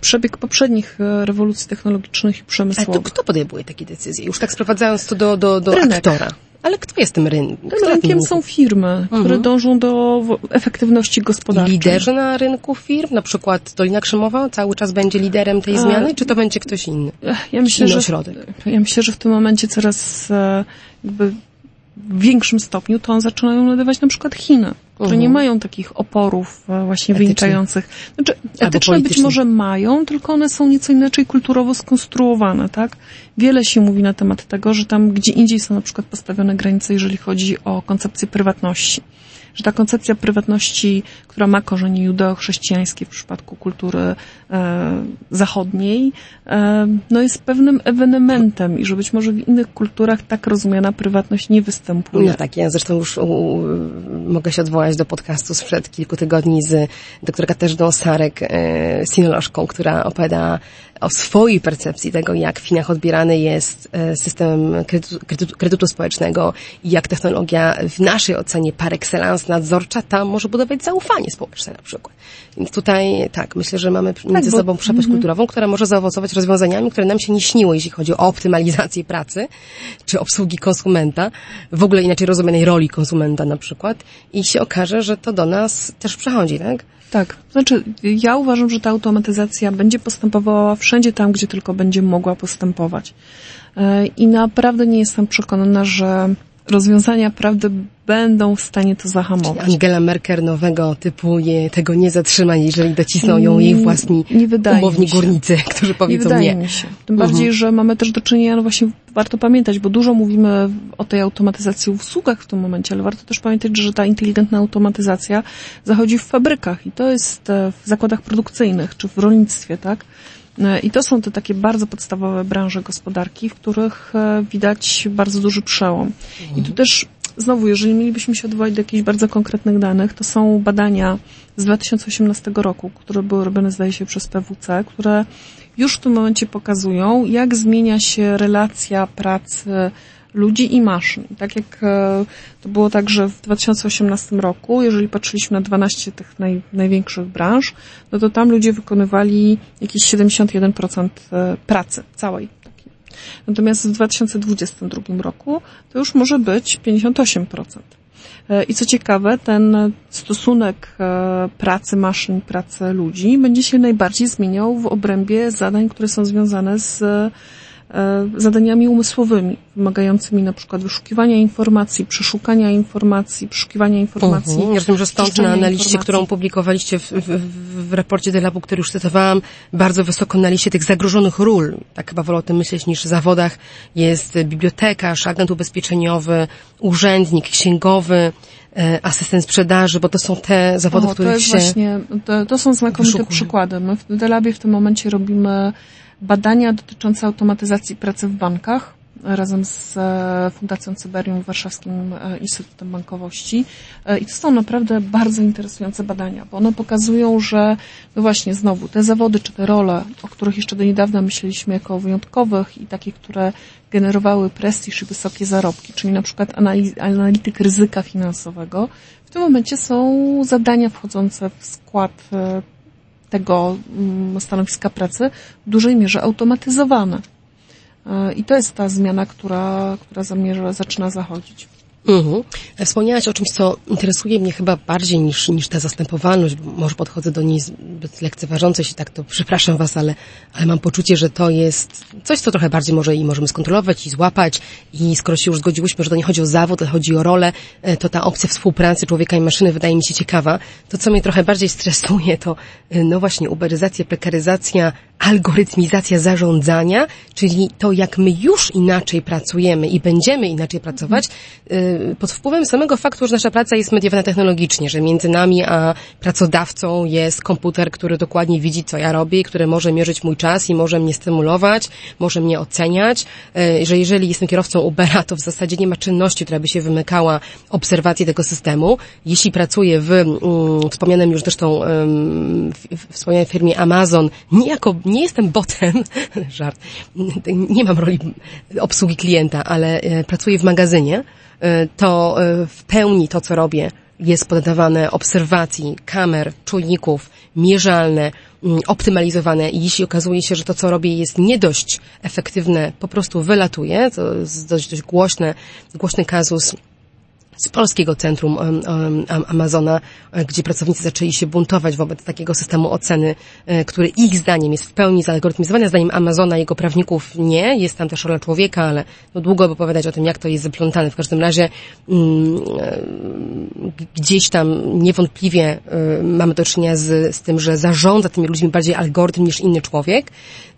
[SPEAKER 2] przebieg poprzednich e, rewolucji technologicznych i przemysłowych.
[SPEAKER 1] Ale to kto podejmuje takie decyzje? Już tak sprowadzając to do, do, do rynek. aktora. Ale kto jest tym rynkiem?
[SPEAKER 2] Tym rynkiem są firmy, które mhm. dążą do efektywności gospodarczej.
[SPEAKER 1] Liderzy na rynku firm, na przykład Dolina Krzemowa cały czas będzie liderem tej zmiany, czy to będzie ktoś inny?
[SPEAKER 2] Ja myślę, że, środek? ja myślę, że w tym momencie coraz e, jakby w większym stopniu to zaczynają nadawać na przykład Chiny, które nie mhm. mają takich oporów e, właśnie wynikających. Znaczy, etyczne być może mają, tylko one są nieco inaczej kulturowo skonstruowane, tak? Wiele się mówi na temat tego, że tam gdzie indziej są na przykład postawione granice, jeżeli chodzi o koncepcję prywatności że ta koncepcja prywatności, która ma korzenie judeo-chrześcijańskie w przypadku kultury e, zachodniej, e, no jest pewnym ewenementem i że być może w innych kulturach tak rozumiana prywatność nie występuje.
[SPEAKER 1] No tak, ja zresztą już u, mogę się odwołać do podcastu sprzed kilku tygodni z doktor Katarzyną Sarek, e, sinolożką, która opowiada o swojej percepcji tego, jak w Chinach odbierany jest e, system kredytu, kredytu, kredytu społecznego i jak technologia w naszej ocenie par excellence nadzorcza tam może budować zaufanie społeczne na przykład. Tutaj tak, myślę, że mamy tak, między bo, sobą przepaść mm -hmm. kulturową, która może zaowocować rozwiązaniami, które nam się nie śniło, jeśli chodzi o optymalizację pracy, czy obsługi konsumenta, w ogóle inaczej rozumianej roli konsumenta na przykład i się okaże, że to do nas też przechodzi, tak?
[SPEAKER 2] Tak, znaczy ja uważam, że ta automatyzacja będzie postępowała wszędzie tam, gdzie tylko będzie mogła postępować. E, I naprawdę nie jestem przekonana, że rozwiązania prawdy będą w stanie to zahamować.
[SPEAKER 1] Czyli Angela Merkel nowego typu je, tego nie zatrzyma, jeżeli docisną ją jej własni nie umowni górnicy, którzy powiedzą
[SPEAKER 2] nie.
[SPEAKER 1] Wydaje
[SPEAKER 2] mi się. Tym bardziej, mhm. -huh. że mamy też do czynienia, no właśnie warto pamiętać, bo dużo mówimy o tej automatyzacji w usługach w tym momencie, ale warto też pamiętać, że ta inteligentna automatyzacja zachodzi w fabrykach i to jest e, w zakładach produkcyjnych, czy w rolnictwie, tak? E, I to są te takie bardzo podstawowe branże gospodarki, w których e, widać bardzo duży przełom. I tu też znowu, jeżeli mielibyśmy się odwołać do jakichś bardzo konkretnych danych, to są badania z 2018 roku, które były robione, zdaje się, przez PWC, które już w tym momencie pokazują, jak zmienia się relacja pracy ludzi i maszyn. Tak jak e, to było tak, że w 2018 roku, jeżeli patrzyliśmy na 12 tych naj, największych branż, no to tam ludzie wykonywali jakieś 71% e, pracy całej. Natomiast w 2022 roku to już może być 58%. E, I co ciekawe, ten stosunek pracy maszyn, pracy ludzi będzie się najbardziej zmieniał w obrębie zadań, które są związane z zadaniami umysłowymi, wymagającymi na przykład wyszukiwania informacji, przeszukania informacji, przeszukiwania informacji. Mhm.
[SPEAKER 1] Ja rozumiem, że stąd na analizie, którą publikowaliście w, w, w raporcie Delabu, który już cytowałam, bardzo wysoko na liście tych zagrożonych ról, tak chyba wolę o tym myśleć niż w zawodach, jest bibliotekarz, agent ubezpieczeniowy, urzędnik, księgowy, e, asystent sprzedaży, bo to są te zawody, o, w których
[SPEAKER 2] to jest
[SPEAKER 1] się
[SPEAKER 2] właśnie, to, to są znakomite wyszukuje. przykłady. My w Delabie w tym momencie robimy badania dotyczące automatyzacji pracy w bankach razem z e, Fundacją Cyberium Warszawskim e, Instytutem Bankowości. E, I to są naprawdę bardzo interesujące badania, bo one pokazują, że no właśnie znowu te zawody czy te role, o których jeszcze do niedawna myśleliśmy jako wyjątkowych i takie, które generowały prestiż i wysokie zarobki, czyli na przykład analityk ryzyka finansowego, w tym momencie są zadania wchodzące w skład tego mm, stanowiska pracy w dużej mierze automatyzowane. E, I to jest ta zmiana, która, która zamierza, zaczyna zachodzić.
[SPEAKER 1] Mhm. Wspomniałaś o czymś, co interesuje mnie chyba bardziej niż, niż ta zastępowalność. Może podchodzę do niej zbyt lekceważąco, jeśli tak, to przepraszam Was, ale, ale mam poczucie, że to jest coś, co trochę bardziej może i możemy skontrolować i złapać. I skoro się już zgodziłyśmy, że to nie chodzi o zawód, ale chodzi o rolę, e, to ta opcja współpracy człowieka i maszyny wydaje mi się ciekawa. To, co mnie trochę bardziej stresuje, to e, no właśnie uberyzacja, prekaryzacja, algorytmizacja zarządzania, czyli to, jak my już inaczej pracujemy i będziemy inaczej pracować, y, pod wpływem samego faktu, że nasza praca jest mediowana technologicznie, że między nami a pracodawcą jest komputer, który dokładnie widzi, co ja robię, który może mierzyć mój czas i może mnie stymulować, może mnie oceniać, y, że jeżeli jestem kierowcą Ubera, to w zasadzie nie ma czynności, która by się wymykała obserwacji tego systemu. Jeśli pracuję w mm, wspomnianym już zresztą w wspomnianej firmie Amazon, nie jako nie jestem botem, żart, nie mam roli obsługi klienta, ale e, pracuję w magazynie, e, to e, w pełni to, co robię, jest poddawane obserwacji kamer, czujników, mierzalne, mm, optymalizowane. I jeśli okazuje się, że to, co robię jest nie dość efektywne, po prostu wylatuje, to jest dość, dość głośny kazus z polskiego centrum Amazona, e, gdzie pracownicy zaczęli się buntować wobec takiego systemu oceny, e, który ich zdaniem jest w pełni zalgorytmizowany, zdaniem Amazona, jego prawników nie. Jest tam też rola człowieka, ale no długo by opowiadać o tym, jak to jest zaplątane. W każdym razie mm, e, gdzieś tam niewątpliwie mamy do czynienia z, z tym, że zarządza tymi ludźmi bardziej algorytm niż inny człowiek.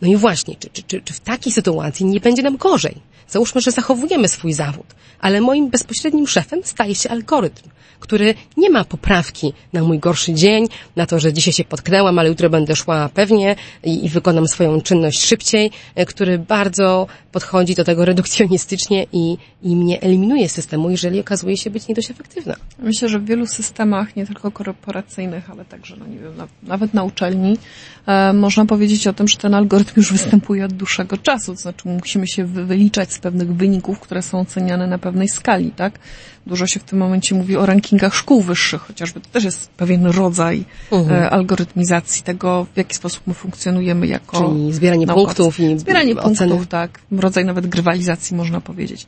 [SPEAKER 1] No i właśnie, czy, czy, czy, czy w takiej sytuacji nie będzie nam gorzej? Załóżmy, że zachowujemy swój zawód, ale moim bezpośrednim szefem staje się algorytm, który nie ma poprawki na mój gorszy dzień, na to, że dzisiaj się potknęłam, ale jutro będę szła pewnie i, i wykonam swoją czynność szybciej, e, który bardzo podchodzi do tego redukcjonistycznie i, i mnie eliminuje z systemu, jeżeli okazuje się być nie dość efektywna.
[SPEAKER 2] Myślę, że w wielu systemach, nie tylko korporacyjnych, ale także, no nie wiem, na, nawet na uczelni, e, można powiedzieć o tym, że ten algorytm już występuje od dłuższego czasu, to znaczy musimy się wyliczać z pewnych wyników, które są oceniane na pewnej skali, tak? Dużo się w tym momencie mówi o rankingach szkół wyższych, chociażby to też jest pewien rodzaj mhm. E, algorytmizacji tego, w jaki sposób my funkcjonujemy jako
[SPEAKER 1] Czyli zbieranie naukowcy. punktów i
[SPEAKER 2] Zbieranie oceny. punktów, tak. Rodzaj nawet grywalizacji można powiedzieć.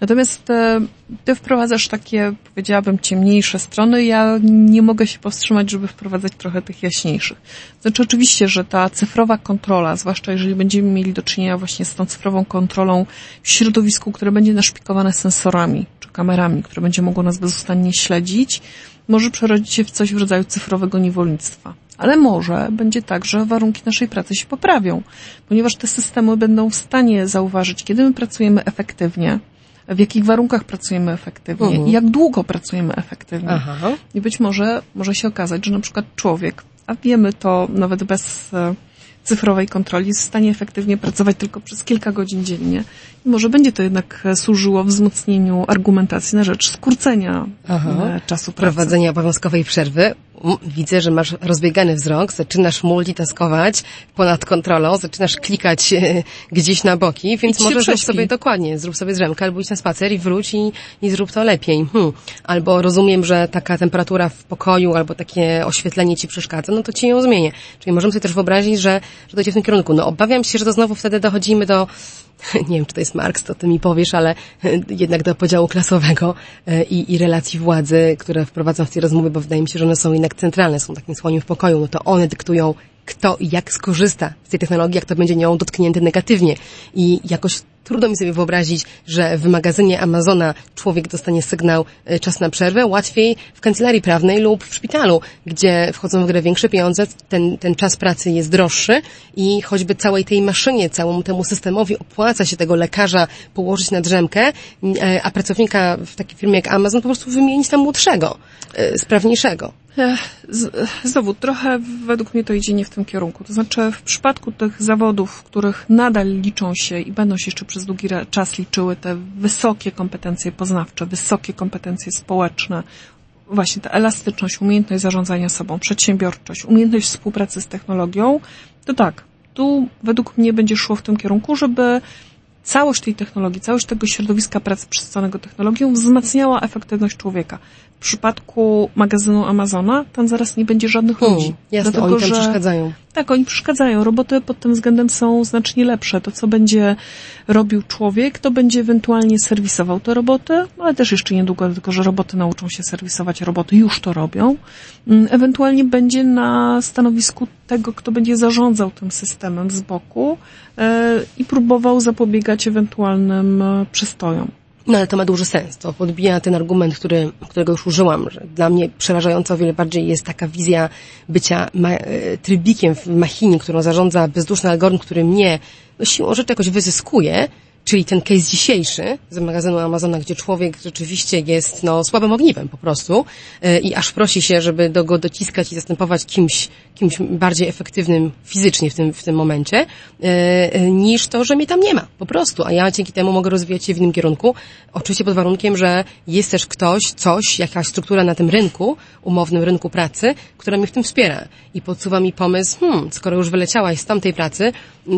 [SPEAKER 2] Natomiast e, ty wprowadzasz takie, powiedziałabym, ciemniejsze strony. Ja nie mogę się powstrzymać, żeby wprowadzać trochę tych jaśniejszych. Znaczy oczywiście, że ta cyfrowa kontrola, zwłaszcza jeżeli będziemy mieli do czynienia właśnie z tą cyfrową kontrolą w środowisku, które będzie naszpikowane sensorami kamerami, które będzie mogło nas bezustannie śledzić, może przerodzić się w coś w rodzaju cyfrowego niewolnictwa. Ale może będzie tak, że warunki naszej pracy się poprawią, ponieważ te systemy będą w stanie zauważyć, kiedy my pracujemy efektywnie, w jakich warunkach pracujemy efektywnie uh-huh. i jak długo pracujemy efektywnie. Aha. I być może może się okazać, że na przykład człowiek, a wiemy to nawet bez e, cyfrowej kontroli, jest w stanie efektywnie pracować tylko przez kilka godzin dziennie. Może będzie to jednak służyło wzmocnieniu argumentacji na rzecz skrócenia Aha. E, czasu pracy.
[SPEAKER 1] Prowadzenia obowiązkowej przerwy widzę, że masz rozbiegany wzrok, zaczynasz multitaskować ponad kontrolą, zaczynasz klikać e, gdzieś na boki, więc może zrób sobie dokładnie, zrób sobie drzemkę albo idź na spacer i wróć i, i zrób to lepiej. Hmm. Albo rozumiem, że taka temperatura w pokoju albo takie oświetlenie ci przeszkadza, no to ci ją zmienię. Czyli możemy sobie też wyobrazić, że, że dojdzie w tym kierunku. No obawiam się, że to znowu wtedy dochodzimy do nie wiem, czy to jest Marx, to ty mi powiesz, ale jednak do podziału klasowego e, i, i relacji władzy, które wprowadzam w tej rozmowy, bo wydaje mi się, że one są jednak centralne, są takim słoniem w pokoju, no to one dyktują kto i jak skorzysta z tej technologii, jak to będzie nią dotknięte negatywnie. I jakoś Trudno mi sobie wyobrazić, że w magazynie Amazona człowiek dostanie sygnał e, czas na przerwę, łatwiej w kancelarii prawnej lub w szpitalu, gdzie wchodzą w grę większe pieniądze, ten, ten czas pracy jest droższy i choćby całej tej maszynie, całemu temu systemowi opłaca się tego lekarza położyć na drzemkę, e, a pracownika w takiej firmie jak Amazon po prostu wymienić na młodszego, e, sprawniejszego.
[SPEAKER 2] Znowu, trochę według mnie to idzie nie w tym kierunku. To znaczy, w przypadku tych zawodów, w których nadal liczą się i będą się jeszcze przez długi czas liczyły te wysokie kompetencje poznawcze, wysokie kompetencje społeczne, właśnie ta elastyczność, umiejętność zarządzania sobą, przedsiębiorczość, umiejętność współpracy z technologią, to tak, tu według mnie będzie szło w tym kierunku, żeby całość tej technologii, całość tego środowiska pracy przystosowanego technologią wzmacniała efektywność człowieka w przypadku magazynu Amazona tam zaraz nie będzie żadnych hmm, ludzi.
[SPEAKER 1] Jasne, dlatego, oni tam że, przeszkadzają.
[SPEAKER 2] Tak, oni przeszkadzają. Roboty pod tym względem są znacznie lepsze. To, co będzie robił człowiek, to będzie ewentualnie serwisował te roboty, ale też jeszcze niedługo, tylko że roboty nauczą się serwisować, roboty już to robią. Mm, ewentualnie będzie na stanowisku tego, kto będzie zarządzał tym systemem z boku yy, i próbował zapobiegać ewentualnym e, przystojom.
[SPEAKER 1] No ale to ma duży sens. To podbija ten argument, który, którego już użyłam, że dla mnie przerażająco o wiele bardziej jest taka wizja bycia ma, e, trybikiem w machinie, którą zarządza bezduszny algorytm, który mnie no, siłą rzeczy jakoś wyzyskuje, Czyli ten case dzisiejszy z magazynu Amazona, gdzie człowiek rzeczywiście jest no, słabym ogniwem po prostu yy, i aż prosi się, żeby do go dociskać i zastępować kimś, kimś bardziej efektywnym fizycznie w tym, w tym momencie, yy, niż to, że mnie tam nie ma po prostu. A ja dzięki temu mogę rozwijać się w innym kierunku. Oczywiście pod warunkiem, że jest też ktoś, coś, jakaś struktura na tym rynku, umownym rynku pracy, która mnie w tym wspiera. I podsuwa mi pomysł, hmm, skoro już wyleciałaś z tamtej pracy,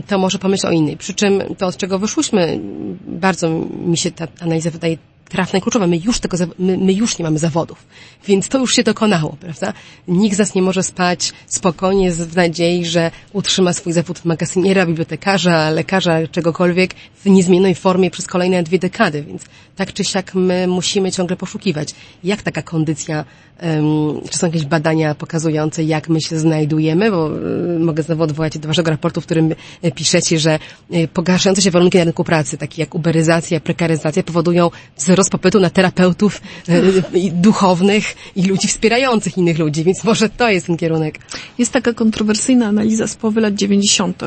[SPEAKER 1] to może pomyśl o innej. Przy czym to, od czego wyszłyśmy, bardzo mi się ta analiza wydaje trafne, kluczowe. My już tego, my, my już nie mamy zawodów. Więc to już się dokonało, prawda? Nikt z nas nie może spać spokojnie w nadziei, że utrzyma swój zawód magazyniera, bibliotekarza, lekarza, czegokolwiek w niezmiennej formie przez kolejne dwie dekady. Więc tak czy siak my musimy ciągle poszukiwać. Jak taka kondycja, um, czy są jakieś badania pokazujące, jak my się znajdujemy, bo um, mogę znowu odwołać do waszego raportu, w którym e, piszecie, że e, pogarszające się warunki na rynku pracy, takie jak uberyzacja, prekaryzacja, powodują wzrost popytu na terapeutów e, duchownych i ludzi wspierających innych ludzi, więc może to jest ten kierunek.
[SPEAKER 2] Jest taka kontrowersyjna analiza z połowy lat 90.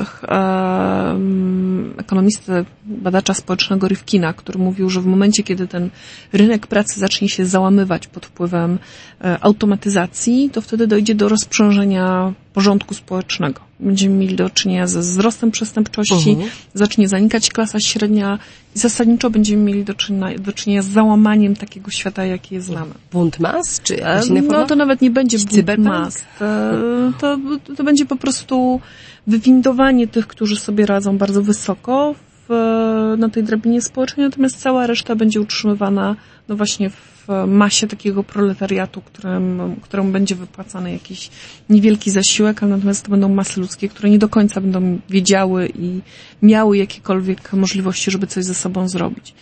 [SPEAKER 2] ekonomisty, badacza społecznego Rifkina, który mówił, że w momencie, kiedy ten rynek pracy zacznie się załamywać pod wpływem e, automatyzacji, to wtedy dojdzie do rozprzężenia porządku społecznego. Będziemy mieli do czynienia ze wzrostem przestępczości, uh mhm. -huh. zacznie zanikać klasa średnia i zasadniczo będziemy mieli do czynienia, do czynienia z załamaniem takiego świata, jaki je znamy.
[SPEAKER 1] Bunt mas? Czy
[SPEAKER 2] forma? No to nawet nie będzie bunt mas. To, to, to będzie po prostu wywindowanie tych, którzy sobie radzą bardzo wysoko w, na tej drabinie społecznej, natomiast cała reszta będzie utrzymywana no właśnie w masie takiego proletariatu, którym, któremu będzie wypłacany jakiś niewielki zasiłek, ale natomiast to będą masy ludzkie, które nie do końca będą wiedziały i miały jakiekolwiek możliwości, żeby coś ze sobą zrobić.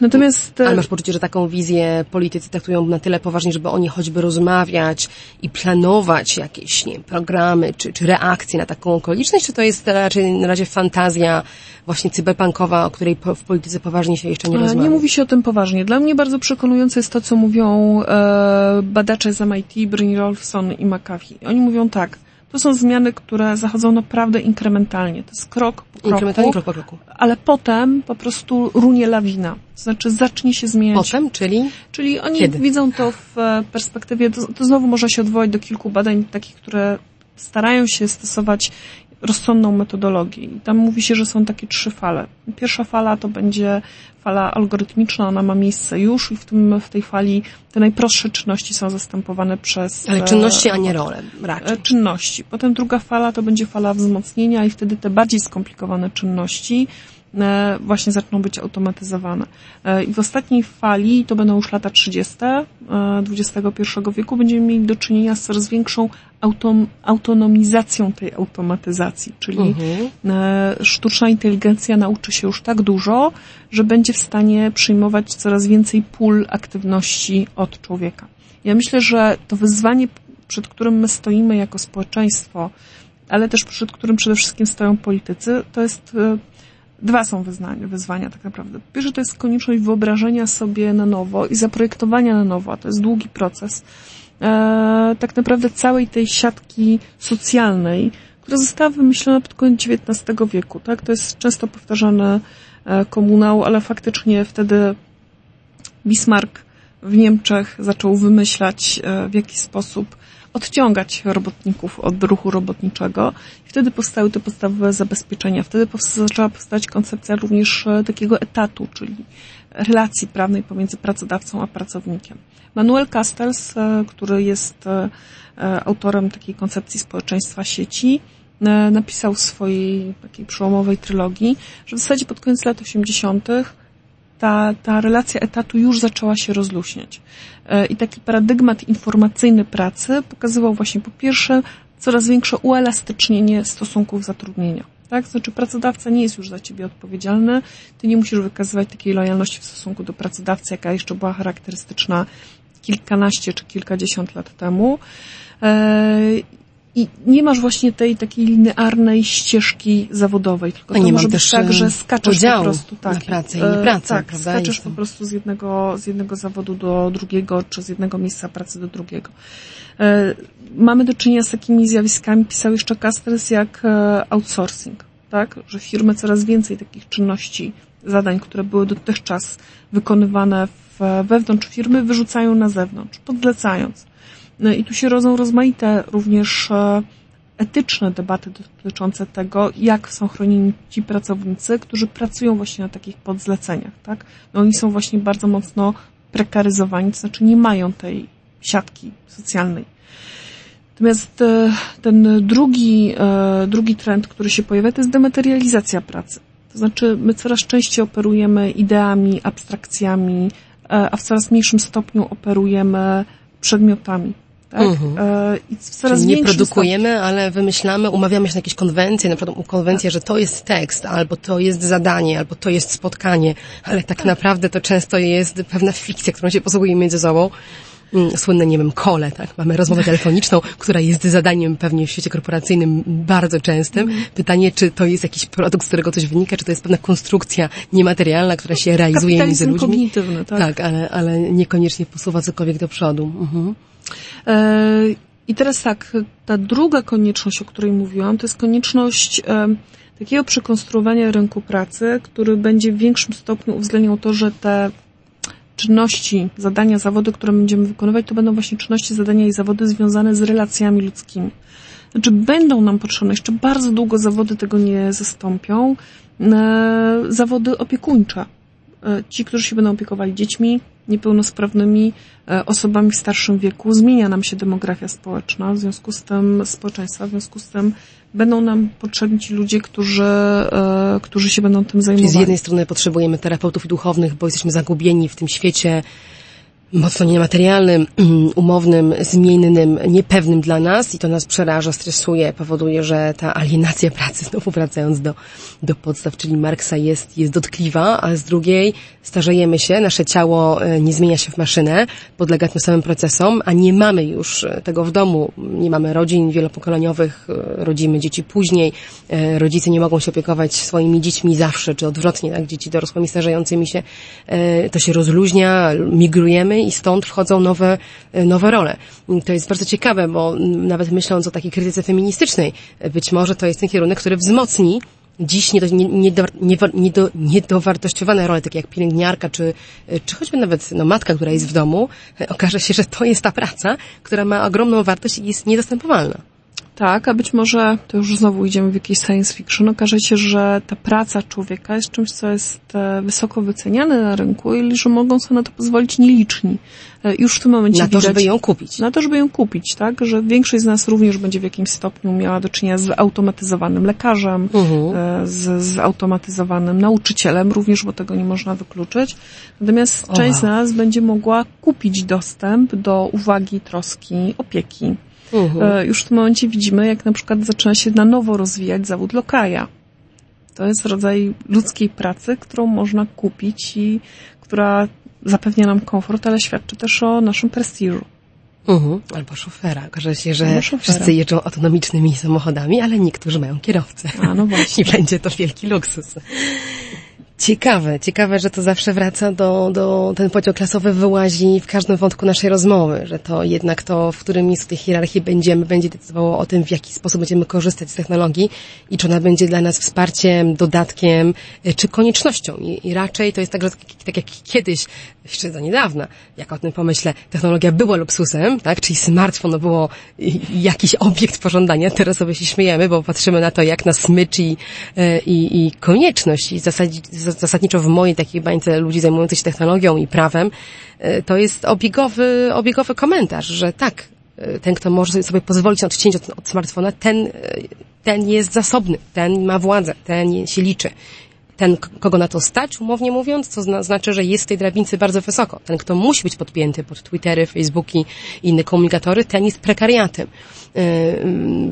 [SPEAKER 1] Natomiast... Ale masz poczucie, że taką wizję politycy traktują na tyle poważnie, żeby oni choćby rozmawiać i planować jakieś nie wiem, programy czy, czy reakcje na taką okoliczność, czy to jest raczej na razie fantazja właśnie cyberpunkowa, o której w polityce poważnie się jeszcze nie e, rozmawia?
[SPEAKER 2] Nie mówi się o tym poważnie. Dla mnie bardzo przekonujące jest to, co mówią e, badacze z MIT, Brynjolfson i McAfee. Oni mówią tak, to są zmiany, które zachodzą naprawdę inkrementalnie. To jest krok po kroku.
[SPEAKER 1] Inkrementalnie krok po kroku.
[SPEAKER 2] Ale potem po prostu runie lawina. To znaczy zacznie się zmieniać.
[SPEAKER 1] Potem, czyli?
[SPEAKER 2] Czyli oni Kiedy? widzą to w e, perspektywie, to, to znowu można się odwołać do kilku badań takich, które starają się stosować rozsądną metodologię. I tam mówi się, że są takie trzy fale. Pierwsza fala to będzie fala algorytmiczna, ona ma miejsce już i w, tym, w tej fali te najprostsze czynności są zastępowane przez...
[SPEAKER 1] Ale czynności, a nie role raczej.
[SPEAKER 2] E, czynności. Potem druga fala to będzie fala wzmocnienia i wtedy te bardziej skomplikowane czynności E, właśnie zaczną być automatyzowane. E, I w ostatniej fali, to będą już lata 30. XXI e, wieku, będziemy mieli do czynienia z coraz większą autom, autonomizacją tej automatyzacji, czyli mhm. sztuczna inteligencja nauczy się już tak dużo, że będzie w stanie przyjmować coraz więcej pól aktywności od człowieka. Ja myślę, że to wyzwanie, przed którym my stoimy jako społeczeństwo, ale też przed którym przede wszystkim stoją politycy, to jest Dwa są wyznania, wyzwania tak naprawdę. Pierwsze to jest konieczność wyobrażenia sobie na nowo i zaprojektowania na nowo, a to jest długi proces, e, tak naprawdę całej tej siatki socjalnej, która została wymyślona pod koniec XIX wieku. Tak? To jest często powtarzane e, komunał, ale faktycznie wtedy Bismarck w Niemczech zaczął wymyślać, e, w jaki sposób odciągać robotników od ruchu robotniczego. I wtedy powstały te podstawowe zabezpieczenia. Wtedy zaczęła powstać koncepcja również e, takiego etatu, czyli relacji prawnej pomiędzy pracodawcą a pracownikiem. Manuel Castells, e, który jest e, autorem takiej koncepcji społeczeństwa sieci, napisał w swojej takiej przełomowej trylogii, że w zasadzie pod koniec lat 80 ta, ta relacja etatu już zaczęła się rozluźniać. E, I taki paradygmat informacyjny pracy pokazywał właśnie po pierwsze coraz większe uelastycznienie stosunków zatrudnienia. Tak? Znaczy pracodawca nie jest już za ciebie odpowiedzialny, ty nie musisz wykazywać takiej lojalności w stosunku do pracodawcy, jaka jeszcze była charakterystyczna kilkanaście czy kilkadziesiąt lat temu. E, i nie masz właśnie tej takiej linearnej ścieżki zawodowej, tylko to może być tak, że skaczesz po prostu tak,
[SPEAKER 1] na pracę i nie pracę,
[SPEAKER 2] tak, prawda? skaczesz Jestem. po prostu z jednego, z jednego zawodu do drugiego, czy z jednego miejsca pracy do drugiego. E, mamy do czynienia z takimi zjawiskami, pisał jeszcze Castells, jak e, outsourcing, tak? Że firmy coraz więcej takich czynności, zadań, które były dotychczas wykonywane w, wewnątrz firmy, wyrzucają na zewnątrz, podlecając. No I tu się rodzą rozmaite również e, etyczne debaty dotyczące tego, jak są chronieni ci pracownicy, którzy pracują właśnie na takich podzleceniach, tak? No oni są właśnie bardzo mocno prekaryzowani, to znaczy nie mają tej siatki socjalnej. Natomiast e, ten drugi, e, drugi trend, który się pojawia, to jest dematerializacja pracy. To znaczy, my coraz częściej operujemy ideami, abstrakcjami, a w coraz mniejszym stopniu operujemy przedmiotami. Tak?
[SPEAKER 1] Mhm.
[SPEAKER 2] E, I coraz
[SPEAKER 1] Czyli nie produkujemy, ale wymyślamy, umawiamy się na jakieś konwencje, na przykład konwencję, że to jest tekst, albo to jest zadanie, albo to jest spotkanie, ale tak naprawdę to często jest pewna fikcja, którą się posługujemy między sobą. Mm, Słynne, nie wiem, kole, tak? Mamy rozmowę telefoniczną, która jest zadaniem pewnie w świecie korporacyjnym bardzo częstym.
[SPEAKER 2] Mhm.
[SPEAKER 1] Pytanie, czy to jest jakiś produkt, z którego coś wynika, czy to jest pewna konstrukcja niematerialna, która się realizuje między ludźmi.
[SPEAKER 2] kognitywny, tak?
[SPEAKER 1] Tak, ale, ale niekoniecznie posuwa cokolwiek do przodu. Mhm.
[SPEAKER 2] E, I teraz tak, ta druga konieczność, o której mówiłam, to jest konieczność e, takiego przekonstruowania rynku pracy, który będzie w większym stopniu uwzględniał to, że te czynności, zadania, zawody, które będziemy wykonywać, to będą właśnie czynności, zadania i zawody związane z relacjami ludzkimi. Znaczy będą nam potrzebne, jeszcze bardzo długo zawody tego nie zastąpią, e, zawody opiekuńcze. Ci, którzy się będą opiekowali dziećmi, niepełnosprawnymi, e, osobami w starszym wieku. Zmienia nam się demografia społeczna, w związku z tym społeczeństwa, w związku z tym będą nam potrzebni ci ludzie, którzy, e, którzy się będą tym
[SPEAKER 1] Czyli
[SPEAKER 2] zajmowali.
[SPEAKER 1] z jednej strony potrzebujemy terapeutów i duchownych, bo jesteśmy zagubieni w tym świecie mocno niematerialnym, umownym, zmiennym, niepewnym dla nas i to nas przeraża, stresuje, powoduje, że ta alienacja pracy, znowu wracając do, do podstaw, czyli Marksa jest, jest dotkliwa, a z drugiej starzejemy się, nasze ciało e, nie zmienia się w maszynę, podlega tym samym procesom, a nie mamy już e, tego w domu, nie mamy rodzin wielopokoleniowych, e, rodzimy dzieci później, rodzice nie mogą się opiekować swoimi dziećmi zawsze, czy odwrotnie, tak, dzieci dorosłymi starzejącymi się, to się rozluźnia, migrujemy i stąd wchodzą nowe, e, nowe role. To jest bardzo ciekawe, bo nawet myśląc o takiej krytyce feministycznej, być może to jest ten kierunek, który wzmocni dziś niedo, nie, niedo, niedo, niedowartościowane role, takie jak pielęgniarka, czy, e, czy choćby nawet no, matka, która jest w domu, e, okaże się, że to jest ta praca, która ma ogromną wartość i jest niedostępowalna.
[SPEAKER 2] Tak, a być może, to już znowu idziemy w jakiś science fiction, okaże się, że ta praca człowieka jest czymś, co jest e, wysoko wyceniane na rynku i że mogą sobie na to pozwolić nieliczni. E, Już w tym momencie
[SPEAKER 1] Na to,
[SPEAKER 2] widać,
[SPEAKER 1] żeby ją kupić.
[SPEAKER 2] na to, żeby ją kupić, tak? Że większość z nas również będzie w jakimś stopniu miała do czynienia z automatyzowanym lekarzem, e, z, z automatyzowanym nauczycielem, również, bo tego nie można wykluczyć. Natomiast
[SPEAKER 1] O,
[SPEAKER 2] część z nas będzie mogła kupić dostęp do uwagi, troski, opieki.
[SPEAKER 1] Mhm.
[SPEAKER 2] E, Już w tym momencie widzimy, jak na przykład zaczyna się na nowo rozwijać zawód lokaja. To jest rodzaj ludzkiej pracy, którą można kupić i która zapewnia nam komfort, ale świadczy też o naszym prestiżu.
[SPEAKER 1] Mhm. Albo szofera. Okaże się, że wszyscy jeżdżą autonomicznymi samochodami, ale niektórzy mają kierowcę.
[SPEAKER 2] A, no właśnie.
[SPEAKER 1] I będzie to wielki luksus. Ciekawe, ciekawe, że to zawsze wraca do, do, ten podział klasowy wyłazi w każdym wątku naszej rozmowy, że to jednak to, w którym miejscu tej hierarchii będziemy, będzie decydowało o tym, w jaki sposób będziemy korzystać z technologii i czy ona będzie dla nas wsparciem, dodatkiem, y, czy koniecznością. I, i raczej to jest tak, że tak, tak jak kiedyś, jeszcze do niedawna, jak o tym pomyślę, technologia była luksusem, tak, czyli smartfon było jakiś obiekt pożądania, teraz sobie się śmiejemy, bo patrzymy na to jak na smycz i, y, i, i konieczność. I zasadniczo w mojej takiej bańce ludzi zajmujących się technologią i prawem, y, to jest obiegowy, obiegowy komentarz, że tak, y, ten, kto może sobie pozwolić na odcięcie od, od smartfona, ten, ten jest zasobny, ten ma władzę, ten się liczy. Ten, kogo na to stać, umownie mówiąc, to zna, znaczy, że jest w tej drabince bardzo wysoko. Ten, kto musi być podpięty pod Twittery, Facebooki i inne komunikatory, ten jest prekariatem y,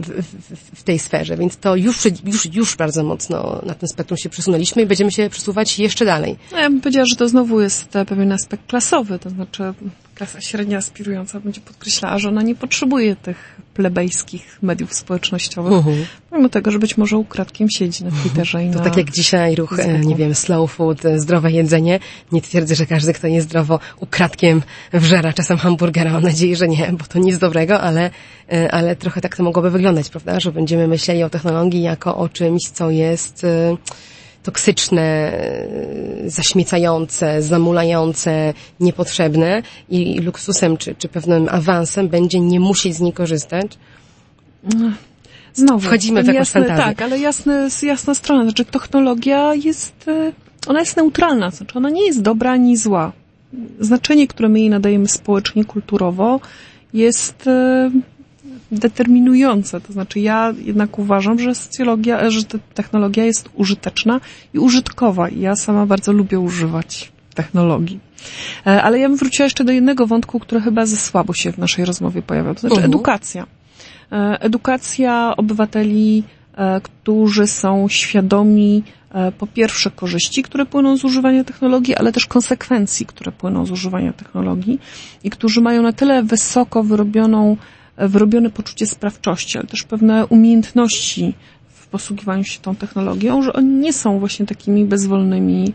[SPEAKER 1] w, w, w tej sferze. Więc to już, już, już bardzo mocno na tym spektrum się przesunęliśmy i będziemy się przesuwać jeszcze dalej.
[SPEAKER 2] No, ja bym powiedziała, że to znowu jest e, pewien aspekt klasowy, to znaczy klasa średnia aspirująca będzie podkreślała, że ona nie potrzebuje tych plebejskich mediów społecznościowych,
[SPEAKER 1] Mhm.
[SPEAKER 2] mimo tego, że być może ukradkiem siedzi na Twitterze i
[SPEAKER 1] To tak jak dzisiaj ruch, e,
[SPEAKER 2] Facebooku.
[SPEAKER 1] nie wiem, slow food, e, zdrowe jedzenie. Nie twierdzę, że każdy, kto je zdrowo, ukradkiem wżera czasem hamburgera. Mam nadzieję, że nie, bo to nic dobrego, ale, e, ale trochę tak to mogłoby wyglądać, prawda? Że będziemy myśleli o technologii jako o czymś, co jest e, toksyczne, e, zaśmiecające, zamulające, niepotrzebne i i luksusem czy, czy pewnym awansem będzie nie musieć z niej korzystać.
[SPEAKER 2] Znowu.
[SPEAKER 1] Wchodzimy w jakąś
[SPEAKER 2] jasny,
[SPEAKER 1] fantazję.
[SPEAKER 2] Tak, ale jasne, jasna strona. Znaczy technologia jest, e, ona jest neutralna. Znaczy ona nie jest dobra ani zła. Znaczenie, które my jej nadajemy społecznie, kulturowo jest e, determinujące. To znaczy ja jednak uważam, że socjologia, że technologia jest użyteczna i użytkowa. I ja sama bardzo lubię używać technologii. E, ale ja bym wróciła jeszcze do jednego wątku, który chyba ze słabo się w naszej rozmowie pojawiał, to znaczy mhm. edukacja. E, edukacja obywateli, e, którzy są świadomi po pierwsze korzyści, które płyną z używania technologii, ale też konsekwencji, które płyną z używania technologii i którzy mają na tyle wysoko wyrobioną, wyrobione poczucie sprawczości, ale też pewne umiejętności w posługiwaniu się tą technologią, że oni nie są właśnie takimi bezwolnymi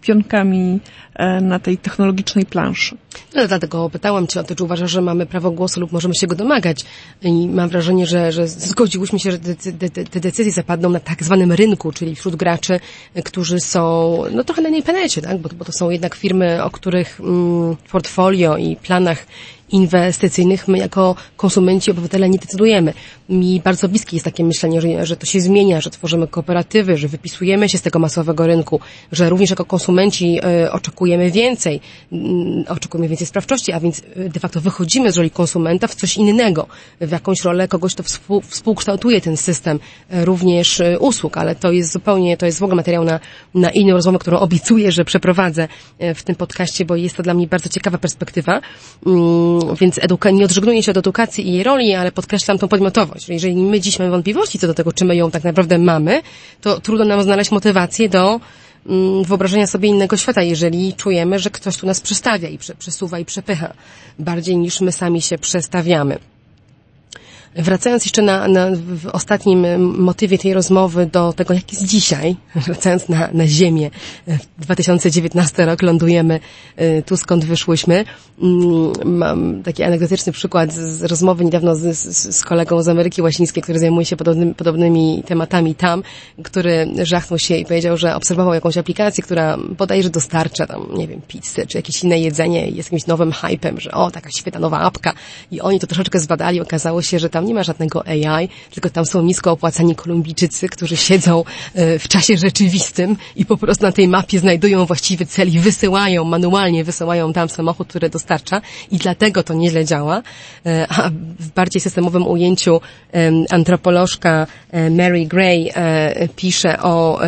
[SPEAKER 2] pionkami e, na tej technologicznej planszy.
[SPEAKER 1] No, dlatego pytałam Cię o to, czy uważasz, że mamy prawo głosu lub możemy się go domagać. I mam wrażenie, że, że zgodziłyśmy się, że te, decyzje zapadną na tak zwanym rynku, czyli wśród graczy, którzy są no, trochę na niej planecie, tak? bo, bo to są jednak firmy, o których mm, portfolio i planach inwestycyjnych my jako konsumenci, obywatele nie decydujemy. Mi bardzo bliskie jest takie myślenie, że, że to się zmienia, że tworzymy kooperatywy, że wypisujemy się z tego masowego rynku, że również jako konsumenci y, oczekujemy więcej, y, oczekujemy więcej sprawczości, a więc y, de facto wychodzimy z roli konsumenta w coś innego, w jakąś rolę kogoś, kto współ, współkształtuje ten system również usług, ale to jest zupełnie, to jest w ogóle materiał na, na inną rozmowę, którą obiecuję, że przeprowadzę w tym podcaście, bo jest to dla mnie bardzo ciekawa perspektywa. Więc eduka- nie odżegnuję się od edukacji i jej roli, ale podkreślam tą podmiotowość. Jeżeli my dziś mamy wątpliwości co do tego, czy my ją tak naprawdę mamy, to trudno nam znaleźć motywację do mm, wyobrażenia sobie innego świata, jeżeli czujemy, że ktoś tu nas przestawia i przesuwa i przepycha bardziej niż my sami się przestawiamy. Wracając jeszcze na, na, w ostatnim motywie tej rozmowy do tego, jak jest dzisiaj, wracając na, na ziemię, 2019 rok, lądujemy y, tu, skąd wyszłyśmy. Mm, mam taki anegdotyczny przykład z rozmowy niedawno z, z, z kolegą z Ameryki Łacińskiej, który zajmuje się podobnym, podobnymi tematami tam, który żachnął się i powiedział, że obserwował jakąś aplikację, która bodajże dostarcza tam, nie wiem, pizzę czy jakieś inne jedzenie jest jakimś nowym hypem, że o, taka świetna nowa apka i oni to troszeczkę zbadali, okazało się, że tam nie ma żadnego AI, tylko tam są nisko opłacani Kolumbijczycy, którzy siedzą e, w czasie rzeczywistym i po prostu na tej mapie znajdują właściwy cel i wysyłają, manualnie wysyłają tam samochód, który dostarcza i dlatego to nieźle działa. E, a w bardziej systemowym ujęciu antropolożka e, Mary Gray pisze o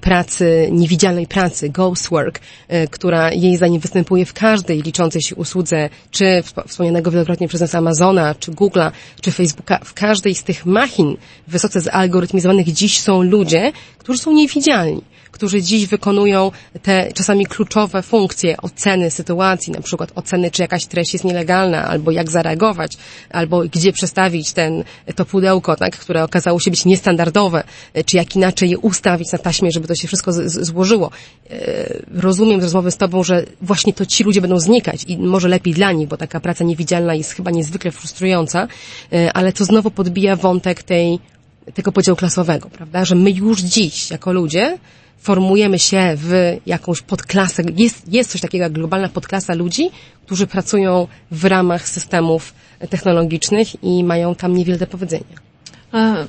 [SPEAKER 1] pracy, niewidzialnej pracy, ghost work, która jej zdaniem występuje w każdej liczącej się usłudze, czy wspomnianego wielokrotnie przez nas Amazona, czy Google'a, czy Facebooka, w każdej z tych machin wysoce zalgorytmizowanych dziś są ludzie, którzy są niewidzialni którzy dziś wykonują te czasami kluczowe funkcje oceny sytuacji, na przykład oceny, czy jakaś treść jest nielegalna, albo jak zareagować, albo gdzie przestawić ten, to pudełko, tak, które okazało się być niestandardowe, czy jak inaczej je ustawić na taśmie, żeby to się wszystko z, z, złożyło. E, rozumiem z rozmowy z Tobą, że właśnie to ci ludzie będą znikać i może lepiej dla nich, bo taka praca niewidzialna jest chyba niezwykle frustrująca, e, ale to znowu podbija wątek tej tego podziału klasowego, prawda? Że my już dziś, jako ludzie, formujemy się w jakąś podklasę. Jest, jest coś takiego jak globalna podklasa ludzi, którzy pracują w ramach systemów technologicznych i mają tam niewiele do powiedzenia. E,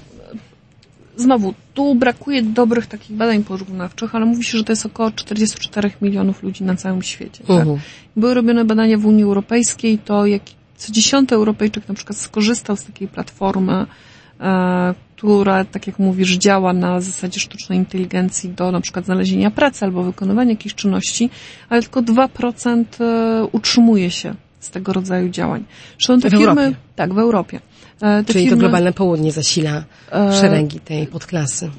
[SPEAKER 2] znowu, tu brakuje dobrych takich badań porównawczych, ale mówi się, że to jest około 44 milionów ludzi na całym świecie. Tak? Uh-huh. Były robione badania w Unii Europejskiej, to jak co dziesiąty Europejczyk na przykład skorzystał z takiej platformy, e, która, tak jak mówisz, działa na zasadzie sztucznej inteligencji do na przykład znalezienia pracy albo wykonywania jakichś czynności, ale tylko 2% e, utrzymuje się z tego rodzaju działań.
[SPEAKER 1] Zresztą te w firmy, Europie.
[SPEAKER 2] Tak, w Europie.
[SPEAKER 1] E, te Czyli firmy, to globalne południe zasila e, szeregi tej podklasy.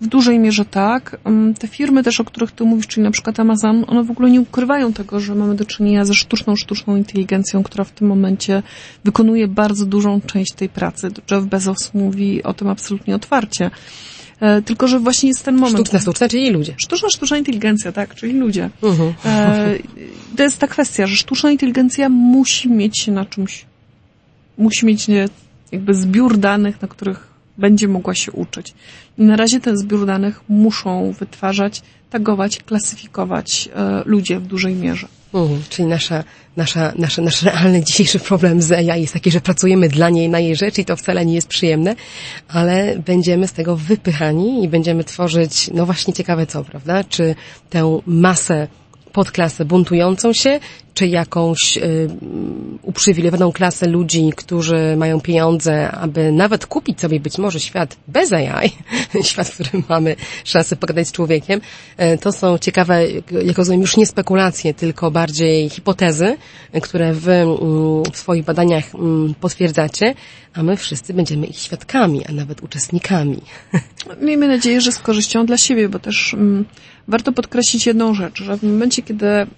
[SPEAKER 2] W dużej mierze tak. Mm, te firmy też, o których ty mówisz, czyli na przykład Amazon, one w ogóle nie ukrywają tego, że mamy do czynienia ze sztuczną, sztuczną inteligencją, która w tym momencie wykonuje bardzo dużą część tej pracy. Jeff Bezos mówi o tym absolutnie otwarcie. E, tylko, że właśnie jest ten moment.
[SPEAKER 1] Sztuczna, sztuczna, czyli ludzie.
[SPEAKER 2] Sztuczna, sztuczna inteligencja, tak, czyli ludzie. Uh-huh. to jest ta kwestia, że sztuczna inteligencja musi mieć się na czymś, musi mieć jakby zbiór danych, na których będzie mogła się uczyć. I na razie ten zbiór danych muszą wytwarzać, tagować, klasyfikować e, ludzie w dużej mierze.
[SPEAKER 1] Mhm, czyli nasza, nasza, nasza, nasz realny dzisiejszy problem z AI jest taki, że pracujemy dla niej, na jej rzecz i to wcale nie jest przyjemne, ale będziemy z tego wypychani i będziemy tworzyć, no właśnie ciekawe co, prawda? Czy tę masę podklasę buntującą się, czy jakąś y, uprzywilejowaną klasę ludzi, którzy mają pieniądze, aby nawet kupić sobie być może świat bez AI, świat, w którym mamy szansę pogadać z człowiekiem, y, to są ciekawe, jak rozumiem, już nie spekulacje, tylko bardziej hipotezy, które wy y, w swoich badaniach y, potwierdzacie, a my wszyscy będziemy ich świadkami, a nawet uczestnikami.
[SPEAKER 2] Miejmy nadzieję, że z korzyścią dla siebie, bo też mm, warto podkreślić jedną rzecz, że w momencie, kiedy mm,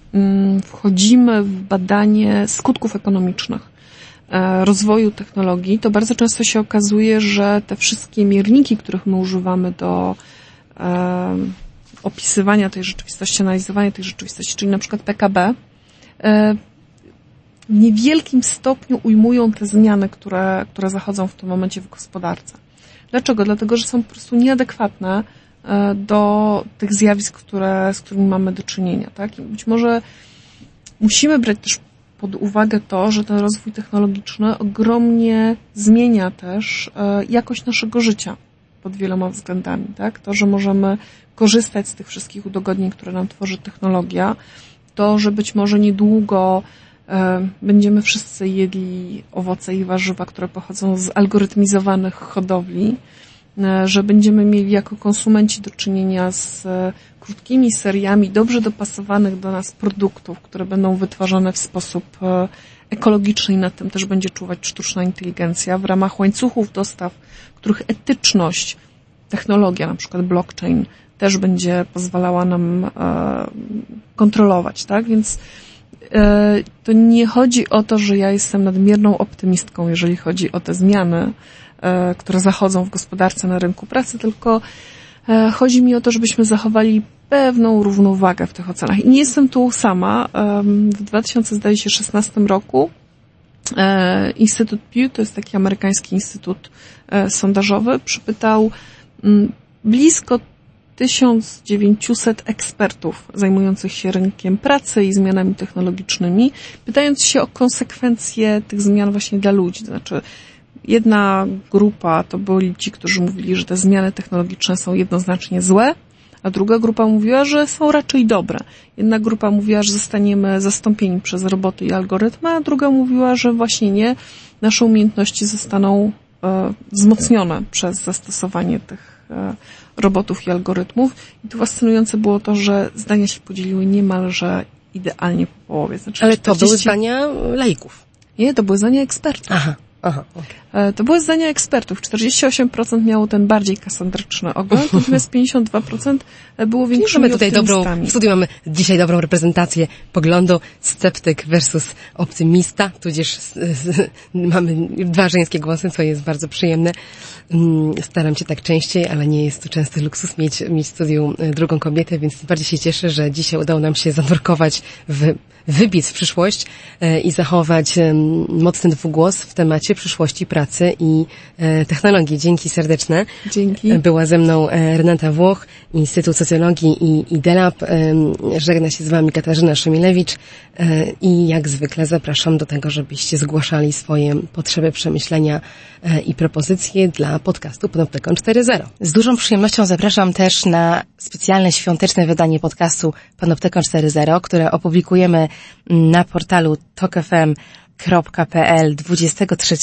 [SPEAKER 2] wchodzimy w badanie skutków ekonomicznych e, rozwoju technologii, to bardzo często się okazuje, że te wszystkie mierniki, których my używamy do e, opisywania tej rzeczywistości, analizowania tej rzeczywistości, czyli na przykład PKB, e, w niewielkim stopniu ujmują te zmiany, które, które zachodzą w tym momencie w gospodarce. Dlaczego? Dlatego, że są po prostu nieadekwatne do tych zjawisk, które, z którymi mamy do czynienia. Tak? I być może musimy brać też pod uwagę to, że ten rozwój technologiczny ogromnie zmienia też e, jakość naszego życia pod wieloma względami. Tak? To, że możemy korzystać z tych wszystkich udogodnień, które nam tworzy technologia, to, że być może niedługo E, będziemy wszyscy jedli owoce i warzywa, które pochodzą z algorytmizowanych hodowli, e, że będziemy mieli jako konsumenci do czynienia z e, krótkimi seriami dobrze dopasowanych do nas produktów, które będą wytwarzane w sposób ekologiczny i nad tym też będzie czuwać sztuczna inteligencja w ramach łańcuchów dostaw, których etyczność, technologia, na przykład blockchain, też będzie pozwalała nam kontrolować, tak? Więc E, to nie chodzi o to, że ja jestem nadmierną optymistką, jeżeli chodzi o te zmiany, e, które zachodzą w gospodarce na rynku pracy, tylko e, chodzi mi o to, żebyśmy zachowali pewną równowagę w tych ocenach. I nie jestem tu sama. W 2016 roku Instytut Pew, to jest taki amerykański instytut sondażowy, przypytał mm, blisko 1900 ekspertów zajmujących się rynkiem pracy i zmianami technologicznymi, pytając się o konsekwencje tych zmian właśnie dla ludzi. To znaczy, jedna grupa to byli ci, którzy mówili, że te zmiany technologiczne są jednoznacznie złe, a druga grupa mówiła, że są raczej dobre. Jedna grupa mówiła, że zostaniemy zastąpieni przez roboty i algorytmy, a druga mówiła, że właśnie nie, nasze umiejętności zostaną e, wzmocnione przez zastosowanie tych e, robotów i algorytmów. I tu fascynujące było to, że zdania się podzieliły niemalże idealnie po połowie.
[SPEAKER 1] Znaczy Ale 40... to były zdania laików.
[SPEAKER 2] Nie, to były zdania ekspertów.
[SPEAKER 1] Aha. Aha,
[SPEAKER 2] okay. To były zdania ekspertów. 48% miało ten bardziej kasandryczny ogląd, natomiast 52% było większymi
[SPEAKER 1] mamy tutaj dobrą, W studiu mamy dzisiaj dobrą reprezentację poglądu sceptyk versus optymista, tudzież mamy dwa żeńskie głosy, co jest bardzo przyjemne. Mm, staram się tak częściej, ale nie jest to częsty luksus mieć, mieć w studiu e, drugą kobietę, więc bardziej się cieszę, że dzisiaj udało nam się zanurkować w wybiec w przyszłość e, i zachować mocny dwugłos w temacie przyszłości pracy i e, technologii. Dzięki serdeczne.
[SPEAKER 2] Dzięki.
[SPEAKER 1] Była ze mną Renata Włoch, Instytut Socjologii i, i DELAB. Żegna się z Wami Katarzyna Szymilewicz i jak zwykle zapraszam do tego, żebyście zgłaszali swoje potrzeby, przemyślenia i propozycje dla podcastu Panoptykon 4.0.
[SPEAKER 3] Z dużą przyjemnością zapraszam też na specjalne świąteczne wydanie podcastu Panoptykon 4.0, które opublikujemy na portalu tokfm.pl 23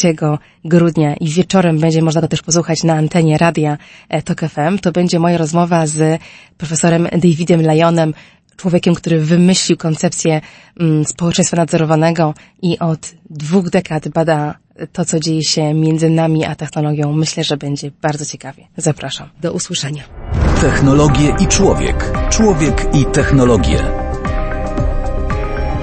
[SPEAKER 3] grudnia i wieczorem będzie można to też posłuchać na antenie radia Tok FM. To będzie moja rozmowa z profesorem Davidem Lyonem, człowiekiem, który wymyślił koncepcję mm, społeczeństwa nadzorowanego i od dwóch dekad bada to, co dzieje się między nami a technologią. Myślę, że będzie bardzo ciekawie. Zapraszam. Do usłyszenia.
[SPEAKER 4] Technologie i człowiek. Człowiek i technologie.